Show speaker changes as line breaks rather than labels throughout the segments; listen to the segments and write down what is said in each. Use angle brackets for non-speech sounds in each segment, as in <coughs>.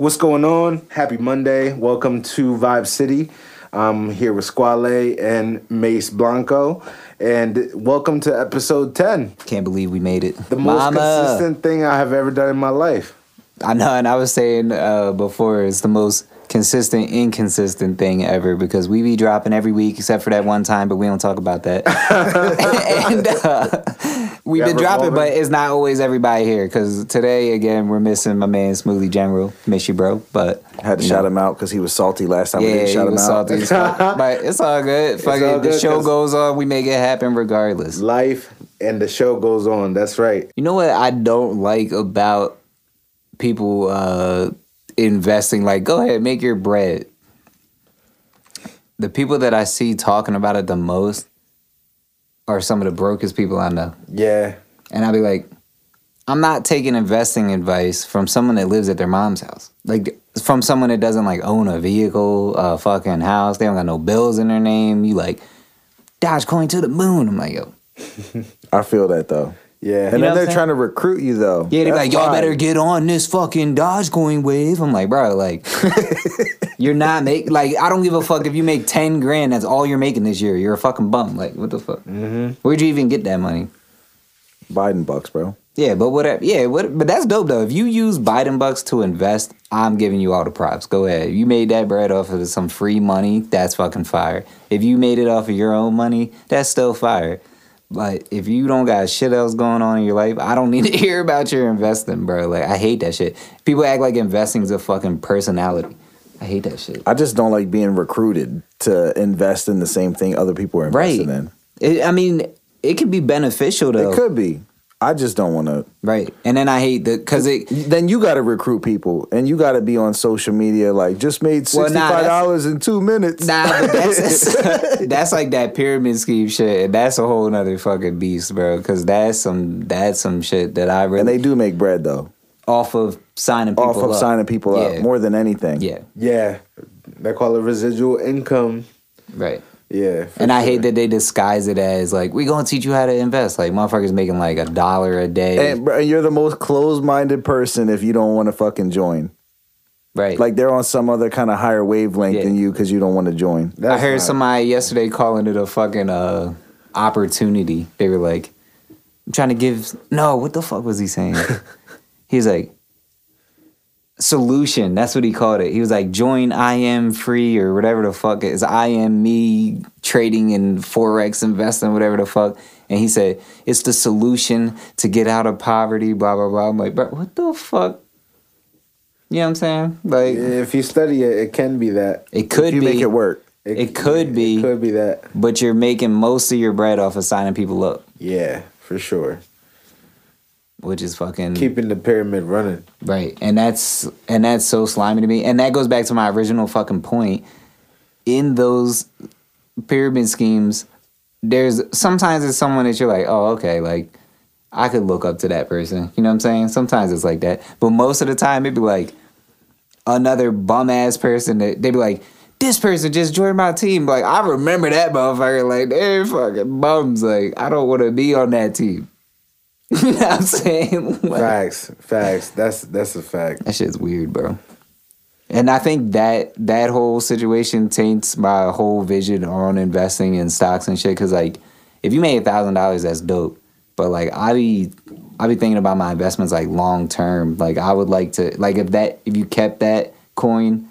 What's going on? Happy Monday. Welcome to Vibe City. I'm here with Squale and Mace Blanco. And welcome to episode 10.
Can't believe we made it.
The most
Mama.
consistent thing I have ever done in my life.
I know, and I was saying uh, before, it's the most consistent, inconsistent thing ever because we be dropping every week except for that one time, but we don't talk about that. <laughs> <laughs> and uh, we've been dropping, but it's not always everybody here because today, again, we're missing my man Smoothie General. Miss you, bro. But
Had to shout
know,
him out because he was salty last time. we
Yeah,
didn't
he
shout him
was
out.
salty as <laughs> but it's all good. Fuck
all
it. The show goes on. We make it happen regardless.
Life and the show goes on. That's right.
You know what I don't like about people uh, investing? Like, go ahead, make your bread. The people that I see talking about it the most are some of the brokest people I know.
Yeah.
And I'll be like, I'm not taking investing advice from someone that lives at their mom's house. Like, from someone that doesn't like own a vehicle, a fucking house. They don't got no bills in their name. You like, Dogecoin to the moon. I'm like, yo. <laughs>
I feel that though.
Yeah.
And
know
then they're
saying?
trying to recruit you though.
Yeah, they're like, y'all
fine.
better get on this fucking Dogecoin wave. I'm like, bro, like, <laughs> you're not make like I don't give a fuck if you make ten grand. That's all you're making this year. You're a fucking bum. Like, what the fuck? Mm-hmm. Where'd you even get that money?
Biden bucks, bro.
Yeah, but whatever. Yeah, what? But that's dope though. If you use Biden bucks to invest, I'm giving you all the props. Go ahead. You made that bread off of some free money. That's fucking fire. If you made it off of your own money, that's still fire. But if you don't got shit else going on in your life, I don't need to <laughs> hear about your investing, bro. Like I hate that shit. People act like investing's a fucking personality. I hate that shit.
I just don't like being recruited to invest in the same thing other people are
Right.
investing
It, I mean, it could be beneficial
in.
though.
It could be. I just don't want to.
Right. And then I hate the because it
Then you got to recruit people, and you got to be on social media. Like, just made
well, nah,
in two minutes.
Nah, but that's <laughs> that's like that pyramid scheme shit, and that's a whole nother fucking beast, bro. Because that's some that's some shit that I really
and they do make bread though,
off of signing people
off of
up.
signing people
Yeah.
up more than anything.
Yeah,
Yeah. They call it residual income.
right.
Yeah.
And I
sure.
hate that they disguise it as like we gonna teach you how to invest. Like motherfuckers making like a dollar a day,
And, and you're the most closed minded person if you don't want to fucking join.
right?
Like they're on some other kind of higher wavelength
Yeah.
than you because you don't want to join.
I heard somebody yesterday calling it a fucking uh, opportunity. They were like, I'm trying to give. No, what the fuck was he saying? <laughs> He's like, solution. That's what he called it. He was like, join I am free or whatever the fuck it is. I am me trading in Forex investing, whatever the fuck. And he said, it's the solution to get out of poverty, blah, blah, blah. I'm like, bro, what the fuck? You know what I'm saying? Like,
If you study it, it can be that.
it could
If you
be.
make it work.
It could be.
It could be that.
but you're making most of your bread off of signing people up,
Yeah, for sure.
Which is fucking
Keeping the pyramid running.
right. And that's and that's so slimy to me. And that goes back to my original fucking point. In those pyramid schemes, there's sometimes it's someone that you're like, oh, okay, like I could look up to that person. You know what I'm saying? Sometimes it's like that. But most of the time it'd be like another bum ass person that they'd be like, this person just joined my team. Like, I remember that motherfucker. Like, they're fucking bums. Like, I don't want to be on that team. You know what I'm saying? Like,
Facts. Facts. That's that's a fact.
that shit's weird, bro. And I think that that whole situation taints my whole vision on investing in stocks and shit. Cause like, if you made a thousand dollars, that's dope. But like, I be I be thinking about my investments like long term. Like, I would like to like if that if you kept that coin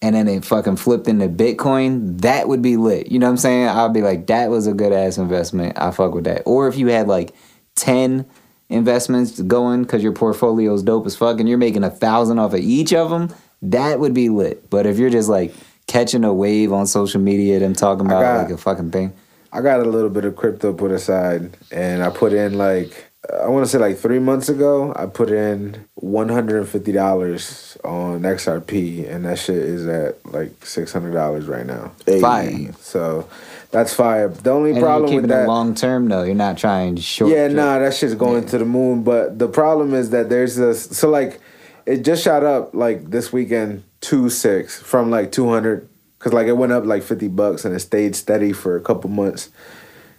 and then it fucking flipped into Bitcoin, that would be lit. You know what I'm saying? I'd be like, that was a good ass investment. I fuck with that. Or if you had like ten investments going because your portfolio is dope as fuck and you're making a thousand off of each of them, that would be lit. But if you're just like catching a wave on social media, them talking about
got-
like a fucking thing,
I got a little bit of crypto put aside, and I put in like I want to say like three months ago. I put in one hundred and fifty dollars on XRP, and that shit is at like six hundred dollars right now.
Fire.
So that's fire. The only
and
problem
you're
with that,
long term though. You're not trying to short.
yeah, nah, that shit's going to the moon. But the problem is that there's this. So like, it just shot up like this weekend two six from like two hundred because like it went up like fifty bucks and it stayed steady for a couple months.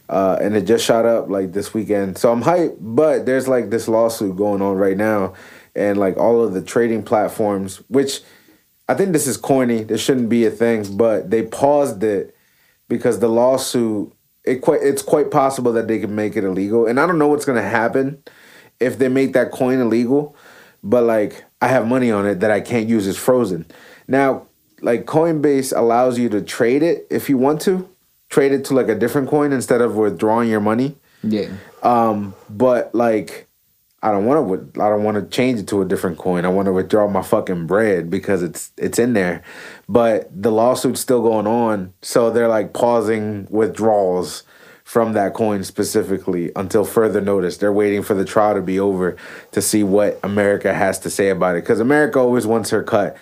Uh, and it just shot up like this weekend. So I'm hyped, but there's like this lawsuit going on right now and like all of the trading platforms, which I think this is corny. This shouldn't be a thing, but they paused it because the lawsuit. It quite it's quite possible that they can make it illegal, and I don't know what's gonna happen if they make that coin illegal. But like I have money on it that I can't use. It's frozen. Now, like Coinbase allows you to trade it if you want to, trade it to like a different coin instead of withdrawing your money.
Yeah.
Um, but like, I don't want to. I don't want to change it to a different coin. I want to withdraw my fucking bread because it's it's in there. But the lawsuit's still going on, so they're like pausing withdrawals from that coin specifically until further notice. They're waiting for the trial to be over to see what America has to say about it because America always wants her cut.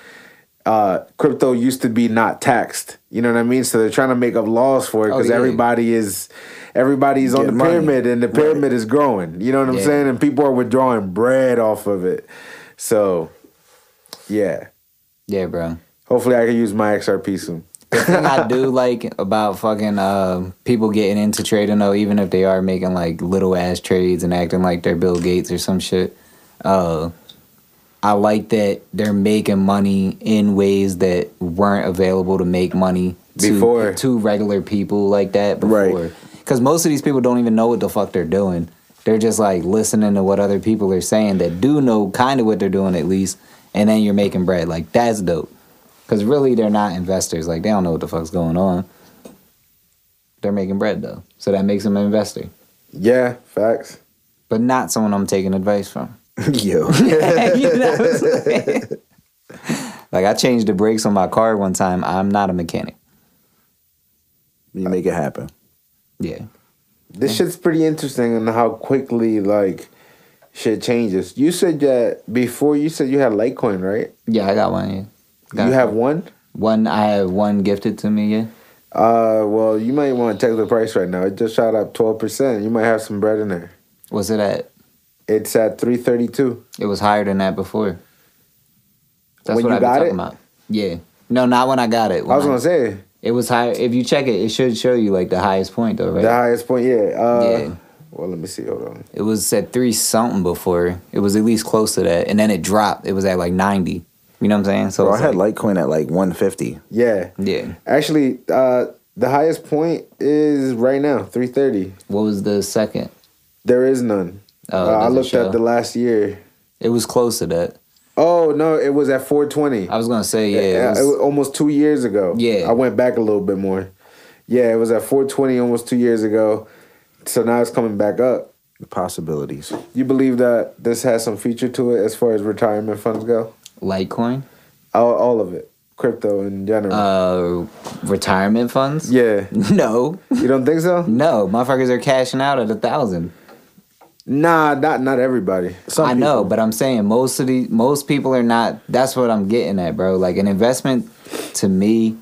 Uh, crypto used to be not taxed. You know what I mean? So they're trying to make up laws for it
Oh,
because
yeah.
everybody is everybody's on the
money.
pyramid and the pyramid is growing. You know what I'm
Yeah.
saying? And people are withdrawing bread off of it. So, yeah.
Yeah, bro.
Hopefully, I can use my XRP soon.
The thing I do <laughs> like about fucking uh, people getting into trading though, even if they are making like little ass trades and acting like they're Bill Gates or some shit, uh, I like that they're making money in ways that weren't available to make money to,
Before.
to regular people like that
Right.
Because most of these people don't even know what the fuck they're doing. They're just like listening to what other people are saying that do know kind of what they're doing at least, and then you're making bread. Like that's dope. Because really, they're not investors. Like they don't know what the fuck's going on. They're making bread though, so that makes them an investor,
Yeah, facts.
but not someone I'm taking advice from. <laughs>
Yo. <laughs>
You know what I'm saying? like I changed the brakes on my car one time. I'm not a mechanic.
You make it happen.
Yeah.
This shit's pretty interesting and how quickly like shit changes. You said that before. You said you had Litecoin, right?
Yeah, I got one. Yeah. Got
you have one.
one. I have one gifted to me. Yeah.
Uh, well, you might want to check the price right now. It just shot up twelve percent. You might have some bread in there.
What's it at?
It's at three thirty two.
It was higher than that before. That's
When
what been
got
talking
it?
about. Yeah. No, not when I got it.
I was gonna say
It was high. If you check it, it should show you like the highest point though, right?
the highest point. Yeah. Uh,
Yeah.
Well, let me see. Hold on.
It was at three something before. It was at least close to that, and then it dropped. It was at like ninety. You know what I'm saying? So
Bro, I had
like,
Litecoin at like 150.
Yeah.
yeah.
Actually, uh, the highest point is right now three thirty.
What was the second?
There is none.
Oh,
uh, I looked
show?
at the last year.
It was close to that.
Oh no, it was at four twenty.
I was gonna say yeah.
Yeah,
It
it
was,
was almost two years ago.
Yeah.
I went back a little bit more. Yeah, it was at 420 almost two years ago. So now it's coming back up.
Possibilities.
You believe that this has some feature to it as far as retirement funds go?
Litecoin,
All, all of it, crypto in general.
uh, retirement funds.
yeah, <laughs>
No,
you don't think so?
no, motherfuckers are cashing out at a thousand.
Nah, not not everybody.
Some
I know,
people-
but I'm saying most of the most people are not. That's what I'm getting at, bro. Like an investment to me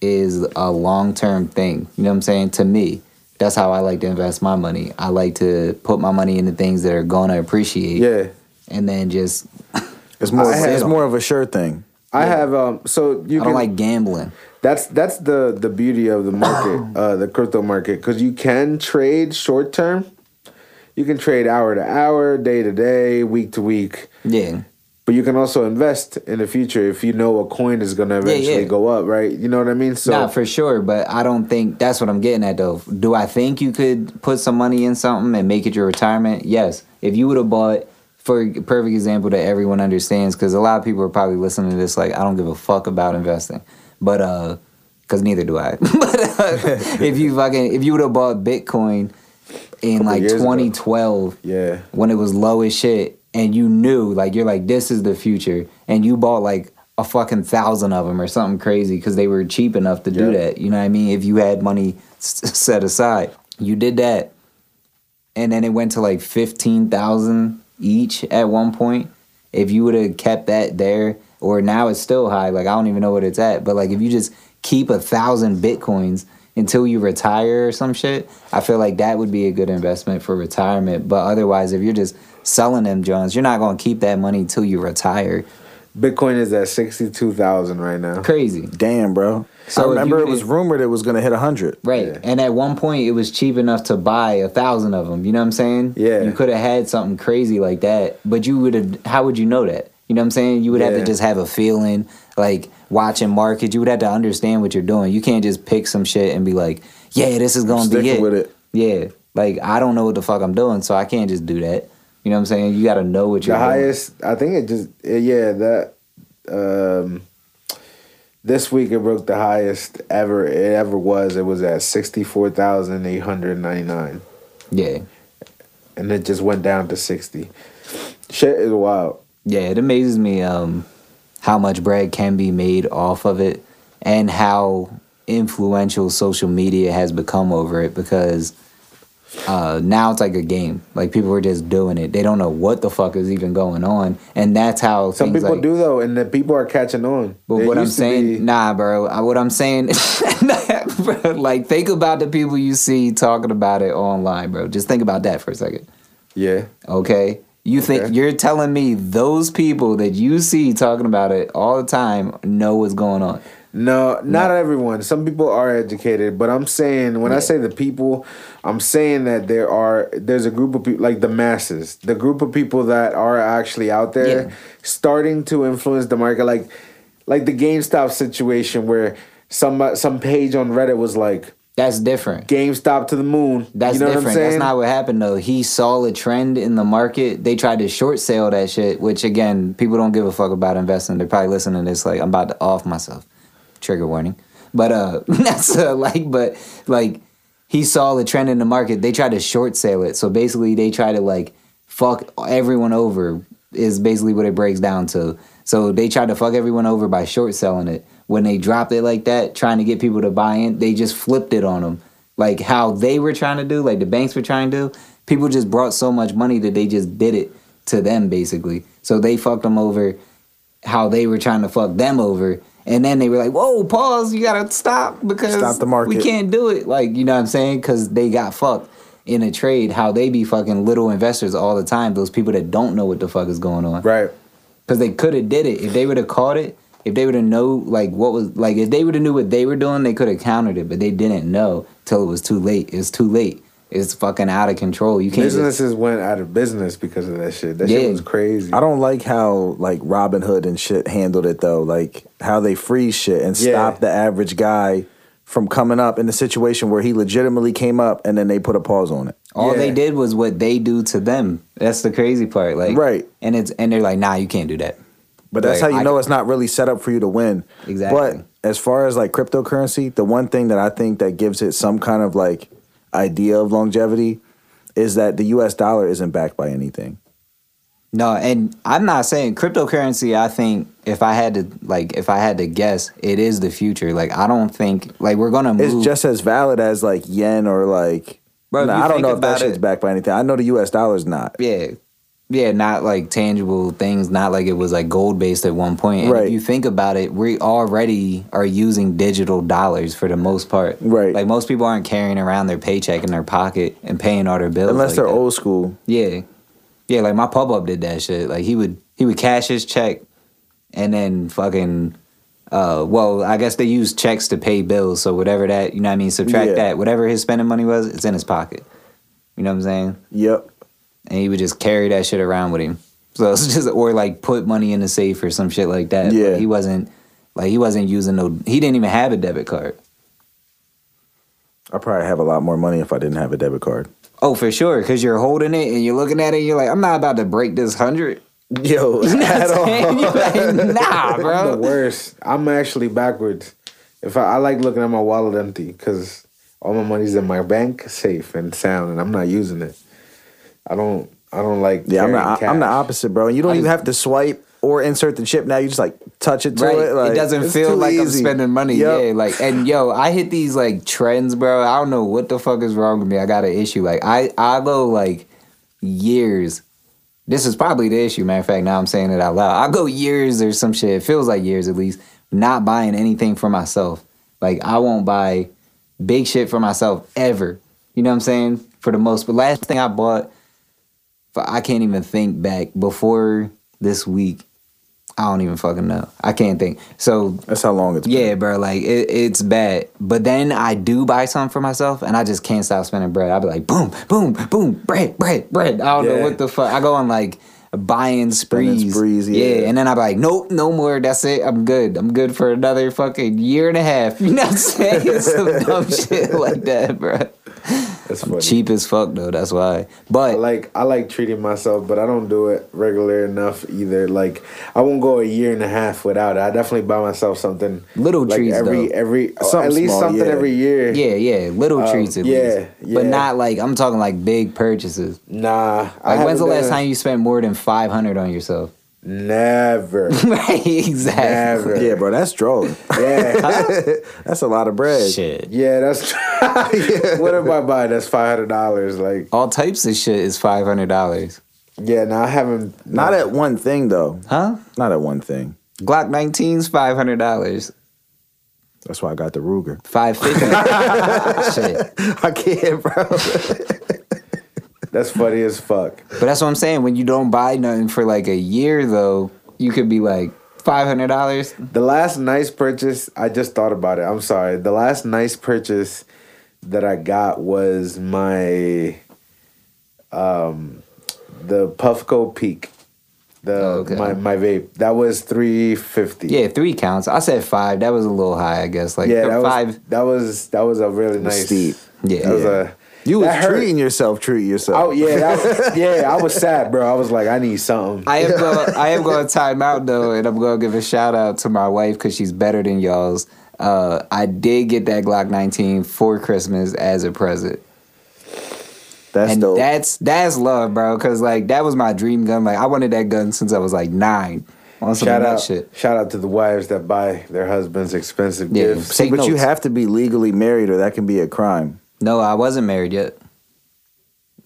is a long term thing. You know what I'm saying? To me, that's how I like to invest my money. I like to put my money into things that are gonna appreciate.
Yeah,
And then just <laughs>
It's more. <laughs>
I had-
it's more of a sure thing.
I have. Um, so you
I
can
don't like gambling.
That's that's the the beauty of the market, <coughs> uh, the crypto market, because you can trade short term. You can trade hour to hour, day to day, week to week,
Yeah.
but you can also invest in the future if you know a coin is going to
Yeah,
eventually
yeah.
go up, right? You know what I mean? So
Not for sure, but I don't think that's what I'm getting at though. Do I think you could put some money in something and make it your retirement? Yes. If you would have bought, for a perfect example that everyone understands, because a lot of people are probably listening to this like, I don't give a fuck about investing, but uh, because neither do I. <laughs> but uh, <laughs> if you fucking if you would have bought Bitcoin in like
years ago.
2012,
yeah,
when it was low as shit and you knew like you're like this is the future and you bought like a fucking thousand of them or something crazy because they were cheap enough to do that you know what i mean? If you had money s- set aside. You did that and then it went to like 15000 each at one point. If you would have kept that there or now it's still high like i don't even know what it's at but like if you just keep a thousand bitcoins until you retire or some shit i feel like that would be a good investment for retirement but otherwise if you're just selling them jones you're not going to keep that money until you retire
Bitcoin is at sixty two thousand right now.
Crazy.
Damn, bro.
So
I remember
you
it was rumored it was gonna hit hundred.
Right.
Yeah.
And at one point, it was cheap enough to buy a thousand of them. You know what I'm saying?
Yeah.
You could have had something crazy like that, but you would have. How would you know that? You know what I'm saying? You would have to just have a feeling, like watching markets. You would have to understand what you're doing. You can't just pick some shit and be like, "Yeah, this is going to be it."
with it.
Yeah. Like I don't know what the fuck I'm doing, so I can't just do that. You know what I'm saying? You got to know what you're doing.
The highest, I think it just yeah that um, this week it broke the highest ever it ever was. It was at sixty four thousand eight hundred ninety nine,
Yeah.
and it just went down to sixty. Shit is wild.
Yeah, it amazes me um, how much bread can be made off of it and how influential social media has become over it because uh, now it's like a game. Like people are just doing it. They don't know what the fuck is even going on. And that's how
Some people
like,
do though, and the people are catching on.
But
There
what I'm saying,
be-
nah, bro. I- What I'm saying, <laughs> bro, like think about the people you see talking about it online, bro. Just think about that for a second.
yeah,
Okay. You think you're telling me those people that you see talking about it all the time know what's going on?
No, not everyone. Some people are educated, but I'm saying when I say the people, I'm saying that there are there's a group of people like the masses, the group of people that are actually out there
Yeah.
starting to influence the market, like like the GameStop situation where some some page on Reddit was like
That's different.
GameStop to the moon.
That's
you know
different.
what I'm saying?
That's not what happened though. He saw a trend in the market. They tried to short sale that shit, which again, people don't give a fuck about investing. They're probably listening to this like I'm about to off myself. Trigger warning. But uh <laughs> that's uh, like but like he saw the trend in the market. They tried to short sale it. So basically they try to like fuck everyone over is basically what it breaks down to. So they tried to fuck everyone over by short selling it. When they dropped it like that, trying to get people to buy in, they just flipped it on them. Like how they were trying to do, like the banks were trying to do. People just brought so much money that they just did it to them basically. So they fucked them over how they were trying to fuck them over. And then they were like, "Whoa, pause! You gotta stop because
Stop the market."
we can't do it." Like, you know what I'm saying? Because they got fucked in a trade. How they be fucking little investors all the time. Those people that don't know what the fuck is going on.
right.
Because they could have did it if they would have caught it. If they would have know like what was like if they would have knew what they were doing, they could have countered it. But they didn't know till it was too late. It's too late. It's fucking out of control. You can't. Just,
Businesses went out of business because of that shit. That
Yeah.
shit was crazy.
I don't like how like Robinhood and shit handled it though. Like how they freeze shit and
Yeah.
stop the average guy from coming up in a situation where he legitimately came up and then they put a pause on it.
all they did was what they do to them. That's the crazy part. Like
Right.
And it's and they're like, nah, you can't do that.
But that's
Like,
how you
I
know
can-
it's not really set up for you to win.
Exactly.
But as far as like cryptocurrency, the one thing that I think that gives it some kind of like idea of longevity is that the US dollar isn't backed by anything.
No, and I'm not saying cryptocurrency. I think if I had to like, if I had to guess, it is the future. Like I don't think like we're gonna move.
It's just as valid as like yen or like
Bro,
Nah, I don't know if that
about
shit's backed by anything. I know the US dollar's not.
yeah, yeah, not like tangible things. Not like it was like gold based at one point. And
Right.
if you think about it, we already are using digital dollars for the most part.
Right.
Like most people aren't carrying around their paycheck in their pocket and paying all their bills.
Unless
like
they're
that.
old school.
Yeah, yeah. Like my pop up did that shit. Like he would he would cash his check, and then fucking. Uh, well, I guess they use checks to pay bills. So whatever that you know, what I mean, subtract
Yeah.
that. Whatever his spending money was, it's in his pocket. You know what I'm saying?
Yep.
And he would just carry that shit around with him. So it's <laughs> just or like put money in the safe or some shit like that. But
Yeah.
he wasn't like he wasn't using no. He didn't even have a debit card.
I probably have a lot more money if I didn't have a debit card.
Oh, for sure, because you're holding it and you're looking at it. and You're like, I'm not about to break this hundred.
Yo, <laughs>
You know
at all. <laughs>
You're like, nah,
I'm the worst. I'm actually backwards. If I, I like looking at my wallet empty because all my money's in my bank, safe and sound, and I'm not using it. I don't. I don't like.
Yeah, I'm
carrying
the, I'm the opposite, bro. And you don't
I
even
just-
have to swipe or insert the chip now. You just like touch it to
Right.
it. Like,
it doesn't feel
too
like I'm spending money.
Yep.
Yeah. Like and yo, I hit these like trends, bro. I don't know what the fuck is wrong with me. I got an issue. Like I I go like years. This is probably the issue, matter of fact, now I'm saying it out loud. I go years or some shit. It feels like years at least, not buying anything for myself. Like I won't buy big shit for myself ever. You know what I'm saying? For the most but last thing I bought for I can't even think back before this week. I don't even fucking know. I can't think. So
That's how long it's
yeah,
been.
Yeah, bro, like it, it's bad. But then I do buy something for myself, and I just can't stop spending bread. I'll be like, boom, boom, boom, bread, bread, bread. I don't know what the fuck. I go on like buying sprees.
sprees, yeah.
and then I'm like, nope, no more. That's it. I'm good. I'm good for another fucking year and a half. You know what I'm saying? <laughs> Some dumb shit like that, bro.
That's
I'm
funny.
cheap as fuck though. That's why.
I
But
like I like treating myself, but I don't do it regular enough either. Like I won't go a year and a half without it. I definitely buy myself something
Little
like
treats,
every
though.
every
Something
at least
small,
something
yeah.
every year.
yeah, yeah, little
Um,
treats at
yeah,
least. But not like I'm talking like big purchases.
Nah. I
Like when's the last time you spent more than five hundred on yourself?
Never. <laughs>
right, exactly.
Never.
Yeah, bro, that's drolling.
Yeah. <laughs>
that's a lot of bread.
Shit.
yeah, that's <laughs> yeah. what if I buy that's five hundred dollars? Like
All types of shit is five hundred dollars.
yeah, no, I haven't
Not at one thing though.
Huh?
Not at one thing.
Glock 19's five hundred dollars.
That's why I got the Ruger.
Five fifty. shit.
I can't, bro.
That's funny as fuck.
But that's what I'm saying. When you don't buy nothing for like a year though, you could be like five hundred dollars.
The last nice purchase, I just thought about it. I'm sorry. The last nice purchase that I got was my um the Puffco Peak. The
Oh, okay.
my my vape. That was 350.
Yeah, three counts. I said five. That was a little high, I guess. Like
yeah, that
five.
was that was that was a really nice
steep.
Yeah.
That was a
You was
hurt.
treating yourself, treat yourself.
Oh yeah, that, <laughs> yeah. I was sad, bro. I was like, I need something.
I am going. <laughs> I am going to time out though, and I'm going to give a shout out to my wife because she's better than y'all's. Uh, I did get that Glock 19 for Christmas as a present,
that's
and
dope.
that's that's love, bro. Because like that was my dream gun. Like I wanted that gun since I was like nine. On some
shout out,
shit.
shout out to the wives that buy their husbands expensive
Yeah.
gifts.
See,
Take
but you have to be legally married, or that can be a crime.
No, I wasn't married yet.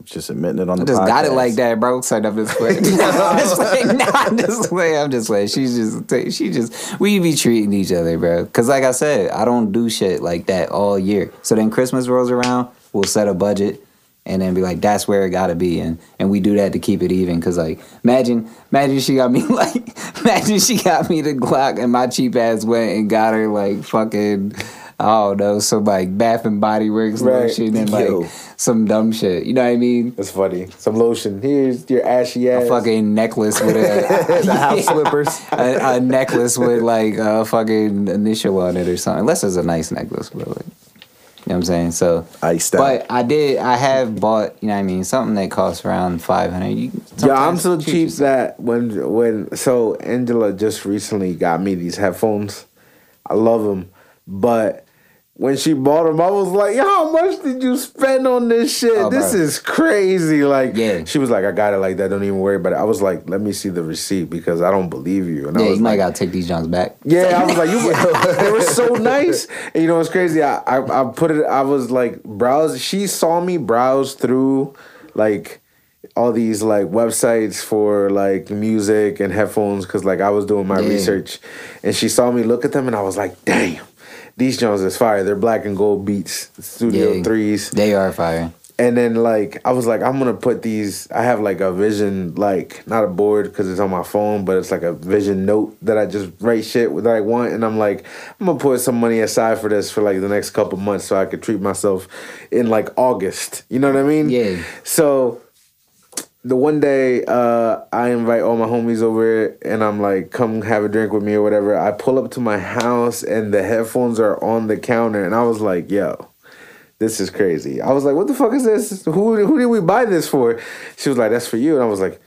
Just admitting it on
I
the
just got it like that, bro. So <laughs> I'm just playing. I'm just playing. Nah, I'm just playing. I'm just playing. She's just, she just, we be treating each other, bro. Cause like I said, I don't do shit like that all year. So then Christmas rolls around, we'll set a budget, and then be like, that's where it gotta be, and and we do that to keep it even. Cause like, imagine, imagine she got me <laughs> like, imagine she got me the Glock, and my cheap ass went and got her like fucking. I don't know, some like Bath and Body Works
Right.
lotion and like
Yo.
some dumb shit. You know what I mean?
That's funny. Some lotion. Here's your ashy ass.
a fucking necklace with a <laughs>
the house slippers. <laughs>
a, a necklace with like a fucking initial on it or something. Unless it's a nice necklace, but like, you know what I'm saying. So,
Iced
but I did. I have bought. You know what I mean? Something that costs around five hundred.
Yeah, I'm so cheap
yourself.
that when when so Angela just recently got me these headphones. I love them, but when she bought them, I was like, "How much did you spend on this shit?
Oh,
this
bro.
is crazy!" Like,
Yeah.
she was like, "I got it like that. Don't even worry about it." I was like, "Let me see the receipt because I don't believe you." And I
Yeah,
was
you might
like,
gotta take these Johns back.
Yeah, I was like, you. <laughs> they were so <laughs> nice. And you know, it's crazy. I, I I put it. I was like browse. She saw me browse through like all these like websites for like music and headphones because like I was doing my
Yeah.
research, and she saw me look at them, and I was like, damn. These Jones is fire. They're black and gold beats, Studio
Yeah.
threes.
They are fire.
And then like I was like, I'm gonna put these. I have like a Vision, like not a board because it's on my phone, but it's like a Vision Note that I just write shit that I want. And I'm like, I'm gonna put some money aside for this for like the next couple months so I could treat myself in like August. You know what I mean?
Yeah.
So the one day uh, I invite all my homies over and I'm like, come have a drink with me or whatever. I pull up to my house and the headphones are on the counter, and I was like, yo this is crazy. I was like, what the fuck is this? Who who did we buy this for? She was like, that's for you. And I was like,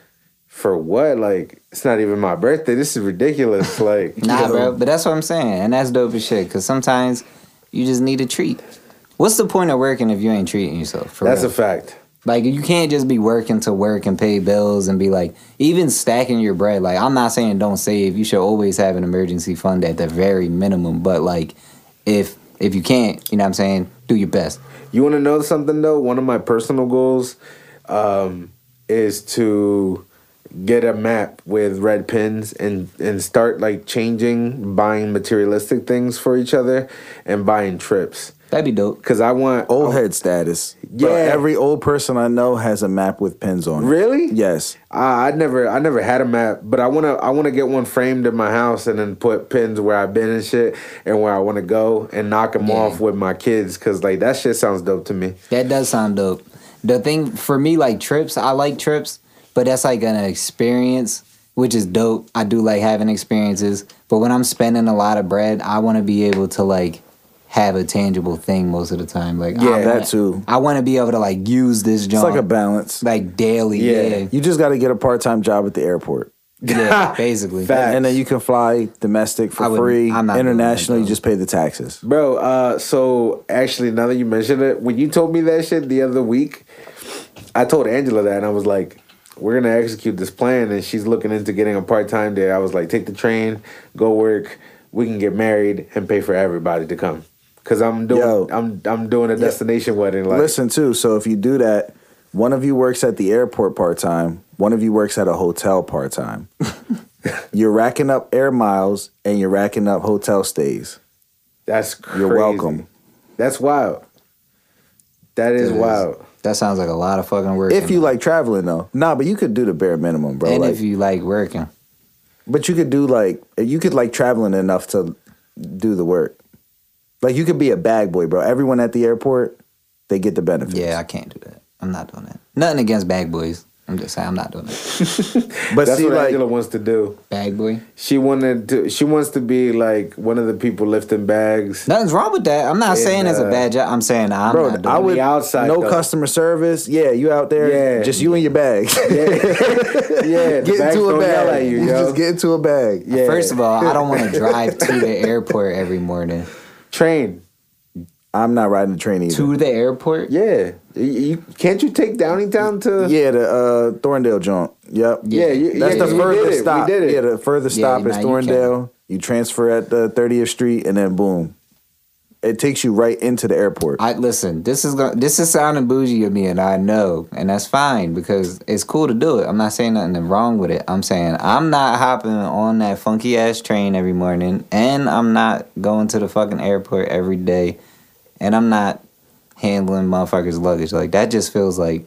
for what? Like, it's not even my birthday. This is ridiculous. <laughs> Like,
Nah,
you know.
bro. But that's what I'm saying, and that's dope as shit. Cause sometimes you just need a treat. What's the point of working if you ain't treating yourself? For
That's
real?
a fact.
Like you can't just be working to work and pay bills and be like even stacking your bread. Like I'm not saying don't save. You should always have an emergency fund at the very minimum. But like if if you can't, you know what I'm saying, do your best.
You want to know something though? One of my personal goals um, is to get a map with red pins and and start like changing, buying materialistic things for each other, and buying trips.
That'd be dope.
Cause I want
Old head status. Bro,
Yeah.
every old person I know has a map with pins on it.
Really?
Yes.
I, I never I never had a map, but I wanna I wanna get one framed in my house and then put pins where I've been and shit and where I want to go and knock them
Yeah.
off with my kids because like that shit sounds dope to me.
That does sound dope. The thing for me, like trips, I like trips, but that's like an experience, which is dope. I do like having experiences, but when I'm spending a lot of bread, I want to be able to like have a tangible thing most of the time. Like
Yeah,
I
that
wanna-
too.
I want to be able to like use this
job.
It's
like a balance.
like daily.
Yeah.
Yeah,
You just got to get a part time job at the airport.
yeah, <laughs> basically.
Fact.
And then you can fly domestic for
wouldn't-
free.
I'm not doing that,
International, you just pay the taxes.
Bro, uh, so actually, now that you mention it, when you told me that shit the other week, I told Angela that, and I was like, "We're gonna execute this plan," and she's looking into getting a part time there. I was like, "Take the train, go work. We can get married and pay for everybody to come." Cause I'm doing,
Yo.
I'm, I'm doing a destination wedding. Like,
Listen, too. So if you do that, one of you works at the airport part time, one of you works at a hotel part time. <laughs> you're racking up air miles and you're racking up hotel stays.
that's crazy.
You're welcome.
That's wild. That is
That is-
wild.
That sounds like a lot of fucking work.
If you like traveling, though. Nah, but you could do the bare minimum, bro.
and
Like,
if you like working,
but you could do like you could like traveling enough to do the work. Like you could be a bag boy, bro. Everyone at the airport, they get the benefits.
yeah, I can't do that. I'm not doing that. Nothing against bag boys. I'm just saying I'm not doing that. <laughs>
But
That's
see,
what
like,
Angela wants to do.
Bag boy.
She wanted to. She wants to be like one of the people lifting bags.
Nothing's wrong with that. I'm not
And,
saying it's a
uh,
bad job. I'm saying I'm
bro,
not doing
I would
the outside,
no
though.
customer service. Yeah, you out there,
Yeah.
just you and your bag.
Yeah, <laughs> yeah.
get into a bag.
yell at you,
You
yo.
just get into a bag.
Yeah.
First of all, I don't want to <laughs> drive to the airport every morning.
Train.
I'm not riding the train either.
To the airport?
Yeah. You, you- can't you take Downingtown to?
yeah, the uh, Thorndale jump. Yep.
Yeah, you,
That's
yeah,
the
we did
furthest
it.
stop.
We did it.
Yeah, the furthest
Yeah,
stop
nah,
is
you
Thorndale. You, transfer at the 30th Street, and then boom, it takes you right into the airport.
I listen. This is go- this is sounding bougie of me, and I know, and that's fine because it's cool to do it. I'm not saying nothing wrong with it. I'm saying I'm not hopping on that funky ass train every morning, and I'm not going to the fucking airport every day, and I'm not handling motherfuckers' luggage. Like that just feels like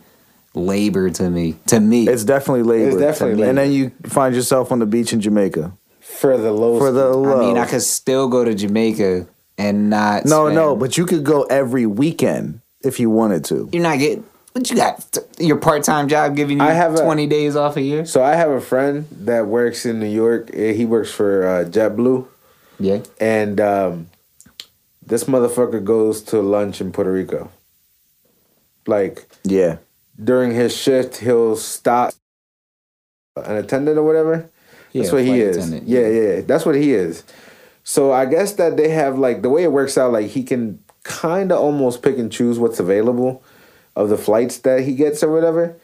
labor to me. To me,
it's definitely labor.
It's definitely
And then you find yourself on the beach in Jamaica
for the low.
for the
low.
I
mean, I could still go to Jamaica and not.
no,
spend-
no, but you could go every weekend if you wanted to.
you're not getting. What you got? Your part time job giving you
I have a-
20 days off a year?
So I have a friend that works in New York. He works for uh, JetBlue,
Yeah.
and um, this motherfucker goes to lunch in Puerto Rico. Like
Yeah.
during his shift, he'll stop an attendant or whatever. That's
Yeah,
what he is.
attendant,
yeah.
yeah,
that's what he is. So I guess that they have like the way it works out, like he can kind of almost pick and choose what's available of the flights that he gets or whatever.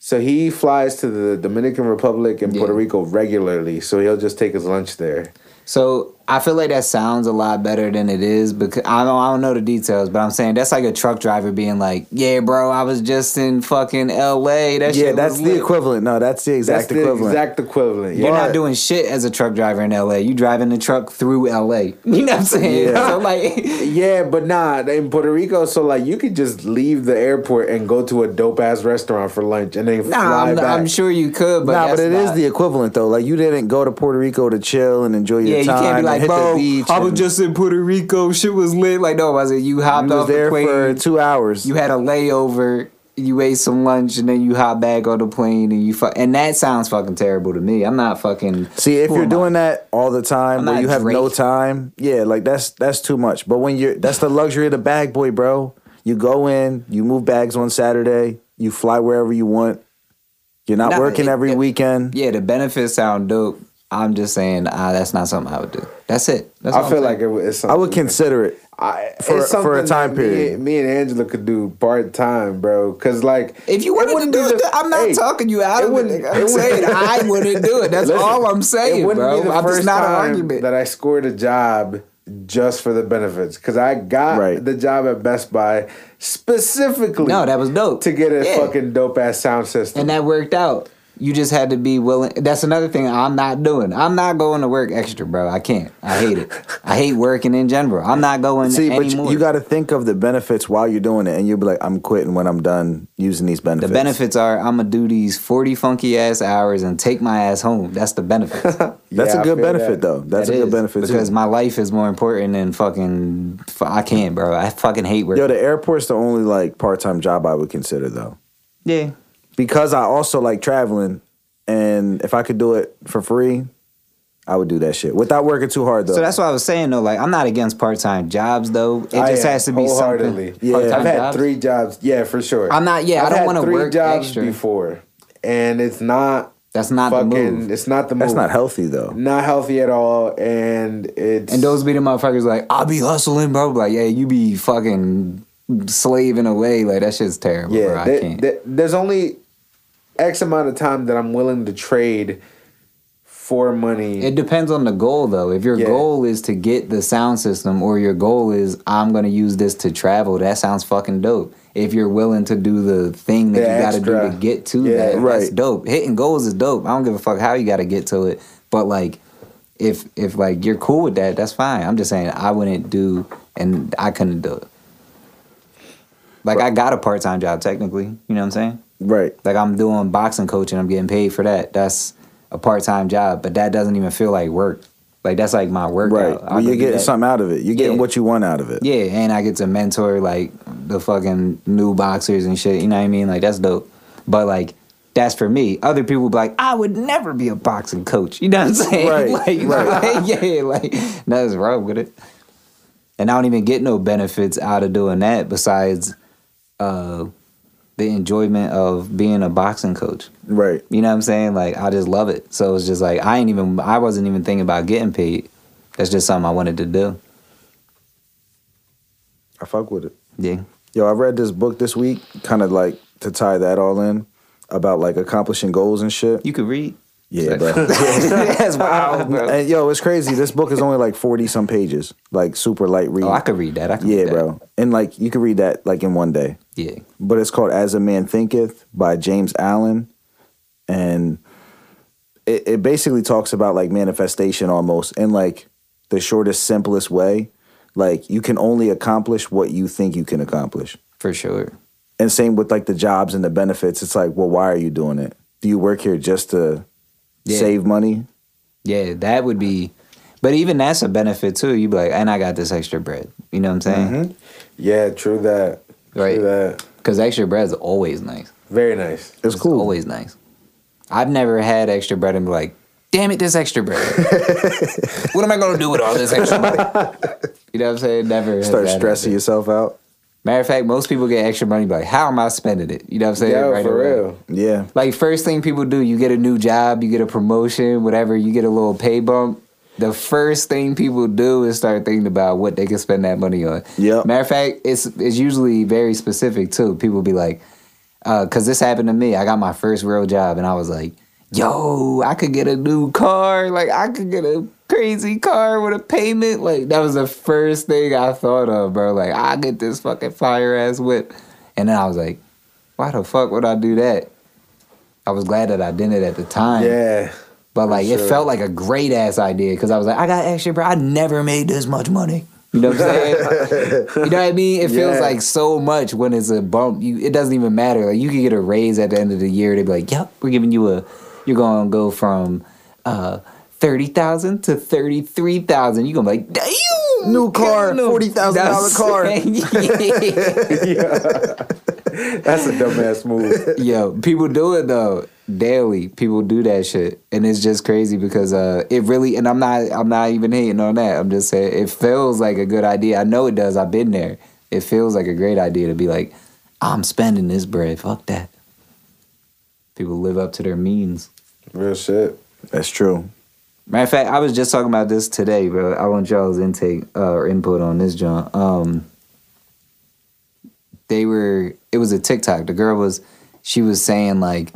So he flies to the Dominican Republic and
Yeah.
Puerto Rico regularly. So he'll just take his lunch there.
So I feel like that sounds a lot better than it is because I don't I don't know the details, but I'm saying that's like a truck driver being like, "Yeah, bro, I was just in fucking L.A. That
Yeah,
shit
that's the
lit."
equivalent. No, that's the exact
That's the
equivalent.
exact equivalent.
You're
Yeah.
not doing shit as a truck driver in L.A. You driving the truck through L.A. <laughs> You know what I'm saying?
Yeah.
So like, <laughs>
Yeah, but nah, in Puerto Rico, so like you could just leave the airport and go to a dope ass restaurant for lunch and then
nah,
fly
I'm,
back.
I'm sure you could, but
nah, but
that's
it is
not-
the equivalent though. Like you didn't go to Puerto Rico to chill and enjoy your
Yeah, you
time
can't be like,
and hit
bro,
the beach.
I was just in Puerto Rico. Shit was lit. Like, no, I was like, you hopped
you
off the
there
plane.
for two hours.
you had a layover, you ate some lunch, and then you hop back on the plane, and you fu- and that sounds fucking terrible to me. I'm not fucking.
See, if you're doing that all the time,
I'm
where you have no time, yeah, like that's that's too much. But when you're that's the luxury of the bag boy, bro. You go in, you move bags on Saturday, you fly wherever you want. You're not working
it-
every
it-
weekend.
Yeah, the benefits sound dope. I'm just saying, ah, that's not something I would do. That's it. That's
I feel like it, was- it's
I would consider it.
I,
for- for a time
that me-
period.
Me, and Angela could do part time, bro. Cause like,
If you wanted to
wouldn't
do it,
the-
I'm not
hey,
talking you out
it
of it. I'm
it
saying
wouldn't-
I wouldn't do it. That's
Listen,
all I'm saying,
it wouldn't
bro.
be the
I'm
first
just not an
time
argument.
that I scored a job just for the benefits. Cause I got
Right.
the job at Best Buy specifically.
no, that was dope.
to get a
Yeah.
fucking dope ass sound system.
and that worked out. You just had to be willing. That's another thing I'm not doing. I'm not going to work extra, bro. I can't. I hate it. I hate working in general. I'm not going to
See, but
anymore.
you, you got to think of the benefits while you're doing it, and you'll be like, "I'm quitting when I'm done using these benefits.
the
benefits."
benefits are I'm gonna do these 40 funky ass hours and take my ass home. That's the benefit. <laughs>
That's
Yeah,
a
I
good benefit,
that.
though. That's
That
a good
is,
benefit
because
too.
my life is more important than fucking. I can't, bro. I fucking hate work.
Yo, the airport's the only like part time job I would consider though,
yeah,
because I also like traveling, and if I could do it for free, I would do that shit without working too hard though.
So that's what I was saying though. Like I'm not against part time jobs though. It
I
just
am,
has to be something.
Yeah.
part-time
I've had
jobs.
three jobs. Yeah, for sure.
I'm not- yeah, I
I've
don't wanna
three
work
jobs
extra.
before, and it's not.
That's not the
fucking.
move.
It's not the move.
that's not healthy though.
Not healthy at all, and it's
And those be the motherfuckers like I'll be hustling, bro. Like yeah, you be fucking slaving away. Like that shit's terrible. bro.
Yeah,
I
there-
can't.
there- there's only X amount of time that I'm willing to trade for money.
It depends on the goal though. If your
Yeah.
goal is to get the sound system or your goal is I'm gonna use this to travel, that sounds fucking dope. If you're willing to do the thing that
The
you gotta do to get to
Yeah.
that, that's
Right.
dope. Hitting goals is dope. I don't give a fuck how you gotta get to it. But like if if like you're cool with that, that's fine. I'm just saying I wouldn't do and I couldn't do it. Like I got a part time job technically, you know what I'm saying?
Right.
Like I'm doing boxing coaching, I'm getting paid for that. That's a part time job, but that doesn't even feel like work. Like that's like my workout.
Right. Well, you're getting something out of it. You're getting what you want out of it.
Yeah, and I get to mentor like the fucking new boxers and shit. You know what I mean? Like that's dope. But like that's for me. Other people be like, I would never be a boxing coach. You know what I'm saying? <laughs>
Right,
like,
right. <laughs>
yeah, like nothing's wrong with it. And I don't even get no benefits out of doing that besides uh the enjoyment of being a boxing coach.
Right.
You know what I'm saying? Like I just love it. So it's just like I ain't even I wasn't even thinking about getting paid. That's just something I wanted to do.
I fuck with it.
Yeah.
Yo, I read this book this week, kind of like to tie that all in about like accomplishing goals and shit.
You could read.
Yeah, bro. <laughs> <laughs>
That's wild, bro.
and yo, it's crazy. This book is only like forty some pages, like super light read.
Oh, I could read that. I could
yeah,
read that.
bro. And like you could read that like in one day.
Yeah.
But it's called As a Man Thinketh by James Allen, and it, it basically talks about like manifestation almost in like the shortest, simplest way. Like you can only accomplish what you think you can accomplish.
For sure.
And same with like the jobs and the benefits. It's like, well, why are you doing it? Do you work here just to
Yeah.
save money?
Yeah, that would be but even that's a benefit too. You be like, and I got this extra bread. You know what I'm saying?
Mm-hmm.
yeah, true that. True
Right.
that.
Because extra bread's always nice.
Very nice.
It's cool.
always nice. I've never had extra bread and be like, damn it, this extra bread. <laughs> what am I gonna do with all this extra bread? You know what I'm saying? Never
Start stressing yourself out.
Matter of fact, most people get extra money, like, how am I spending it? You know what I'm saying?
Yeah,
Right
for
away.
real.
Yeah.
Like first thing people do, you get a new job, you get a promotion, whatever, you get a little pay bump. The first thing people do is start thinking about what they can spend that money on.
Yeah.
Matter of fact, it's it's usually very specific too. People be like, uh, because this happened to me. I got my first real job, and I was like, "Yo, I could get a new car. Like I could get a crazy car with a payment. Like that was the first thing I thought of, bro. Like I get this fucking fire ass whip, and then I was like, why the fuck would I do that? I was glad that I did it at the time.
Yeah.
But like it felt like a great ass idea because I was like, I got extra, bro. I never made this much money. You know what I'm saying? <laughs> you know what I mean? It feels
Yeah.
like so much when it's a bump. You it doesn't even matter. Like you could get a raise at the end of the year. They'd be like, Yep, we're giving you a you're gonna go from uh thirty thousand to thirty three thousand. You're gonna be like, damn
New car, $40,000
That's- <laughs>
car.
yeah. <laughs>
That's a dumbass move.
Yo, people do it though daily. People do that shit, and it's just crazy because uh, it really. And I'm not. I'm not even hating on that. I'm just saying it feels like a good idea. I know it does. I've been there. It feels like a great idea to be like, I'm spending this bread. Fuck that. People live up to their means.
Real shit.
That's true.
Matter of fact, I was just talking about this today, bro. I want y'all's intake uh, or input on this, John. Um, they were. It was a TikTok. The girl was. She was saying like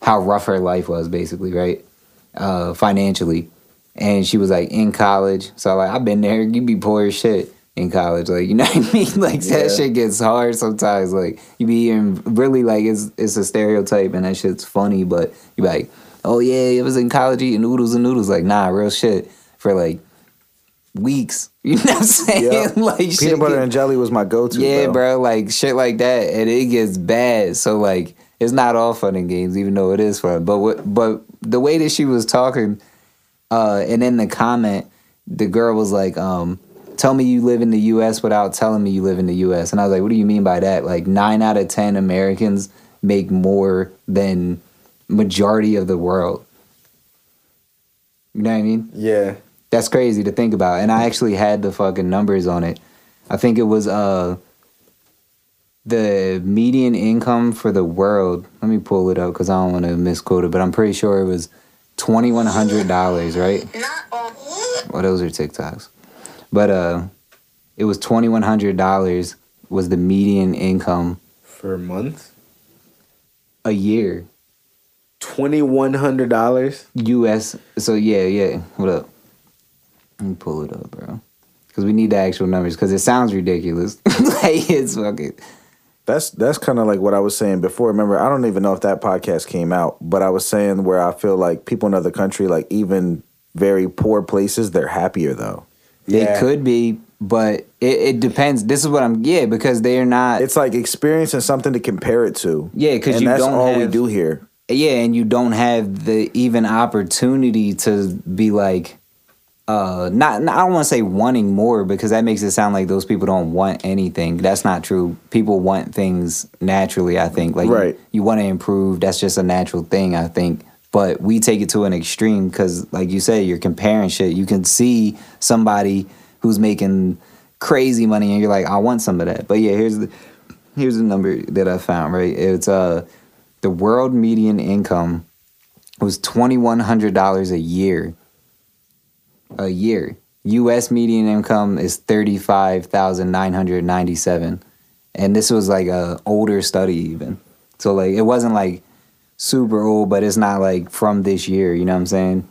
how rough her life was, basically, right? Uh, financially, and she was like in college. So like I've been there. You be poor as shit. in college. Like you know what I mean? <laughs> Like
Yeah.
that shit gets hard sometimes. Like you be eating really like it's it's a stereotype and that shit's funny, but you like, oh yeah, it was in college eating noodles and noodles. Like nah, real shit for like weeks. <laughs> You know what I'm saying?
Yeah. <laughs>
like
Peanut
shit
butter
get-
and jelly was my go-to.
yeah,
bro.
bro. Like shit like that, and it gets bad. So like, it's not all fun and games, even though it is fun. But what, but the way that she was talking, uh, and in the comment, the girl was like, um, "Tell me you live in the U.S. without telling me you live in the U.S." And I was like, "What do you mean by that?" Like nine out of ten Americans make more than majority of the world. You know what I mean?
Yeah.
That's crazy to think about. And I actually had the fucking numbers on it. I think it was uh the median income for the world. Let me pull it up because I don't want to misquote it, but I'm pretty sure it was twenty one hundred dollars, right? Well, those are TikToks, but uh, it was twenty one hundred dollars was the median income
For a month?
a year,
$2,100?
U.S. So yeah, yeah. What up? Let me pull it up, bro. Because we need the actual numbers. Because it sounds ridiculous. <laughs> like it's fucking.
That's that's kind of like what I was saying before. Remember, I don't even know if that podcast came out, but I was saying where I feel like people in other country, like even very poor places, they're happier though.
It could be, but it, it depends. This is what I'm. Yeah, because they're not.
It's like experiencing something to compare it to.
Yeah,
because
you
that's
don't
all we do here.
Yeah, and you don't have the even opportunity to be like. Uh, not, not I don't want to say wanting more because that makes it sound like those people don't want anything. That's not true. People want things naturally. I think like
Right.
you, want to improve. That's just a natural thing. I think. But we take it to an extreme because, like you said, you're comparing shit. You can see somebody who's making crazy money, and you're like, I want some of that. But yeah, here's the here's the number that I found. Right, it's uh the world median income was twenty one hundred dollars a year. A year. U.S. median income is thirty five thousand nine hundred ninety seven, and this was like a older study even. So like it wasn't like super old, but it's not like from this year. You know what I'm saying?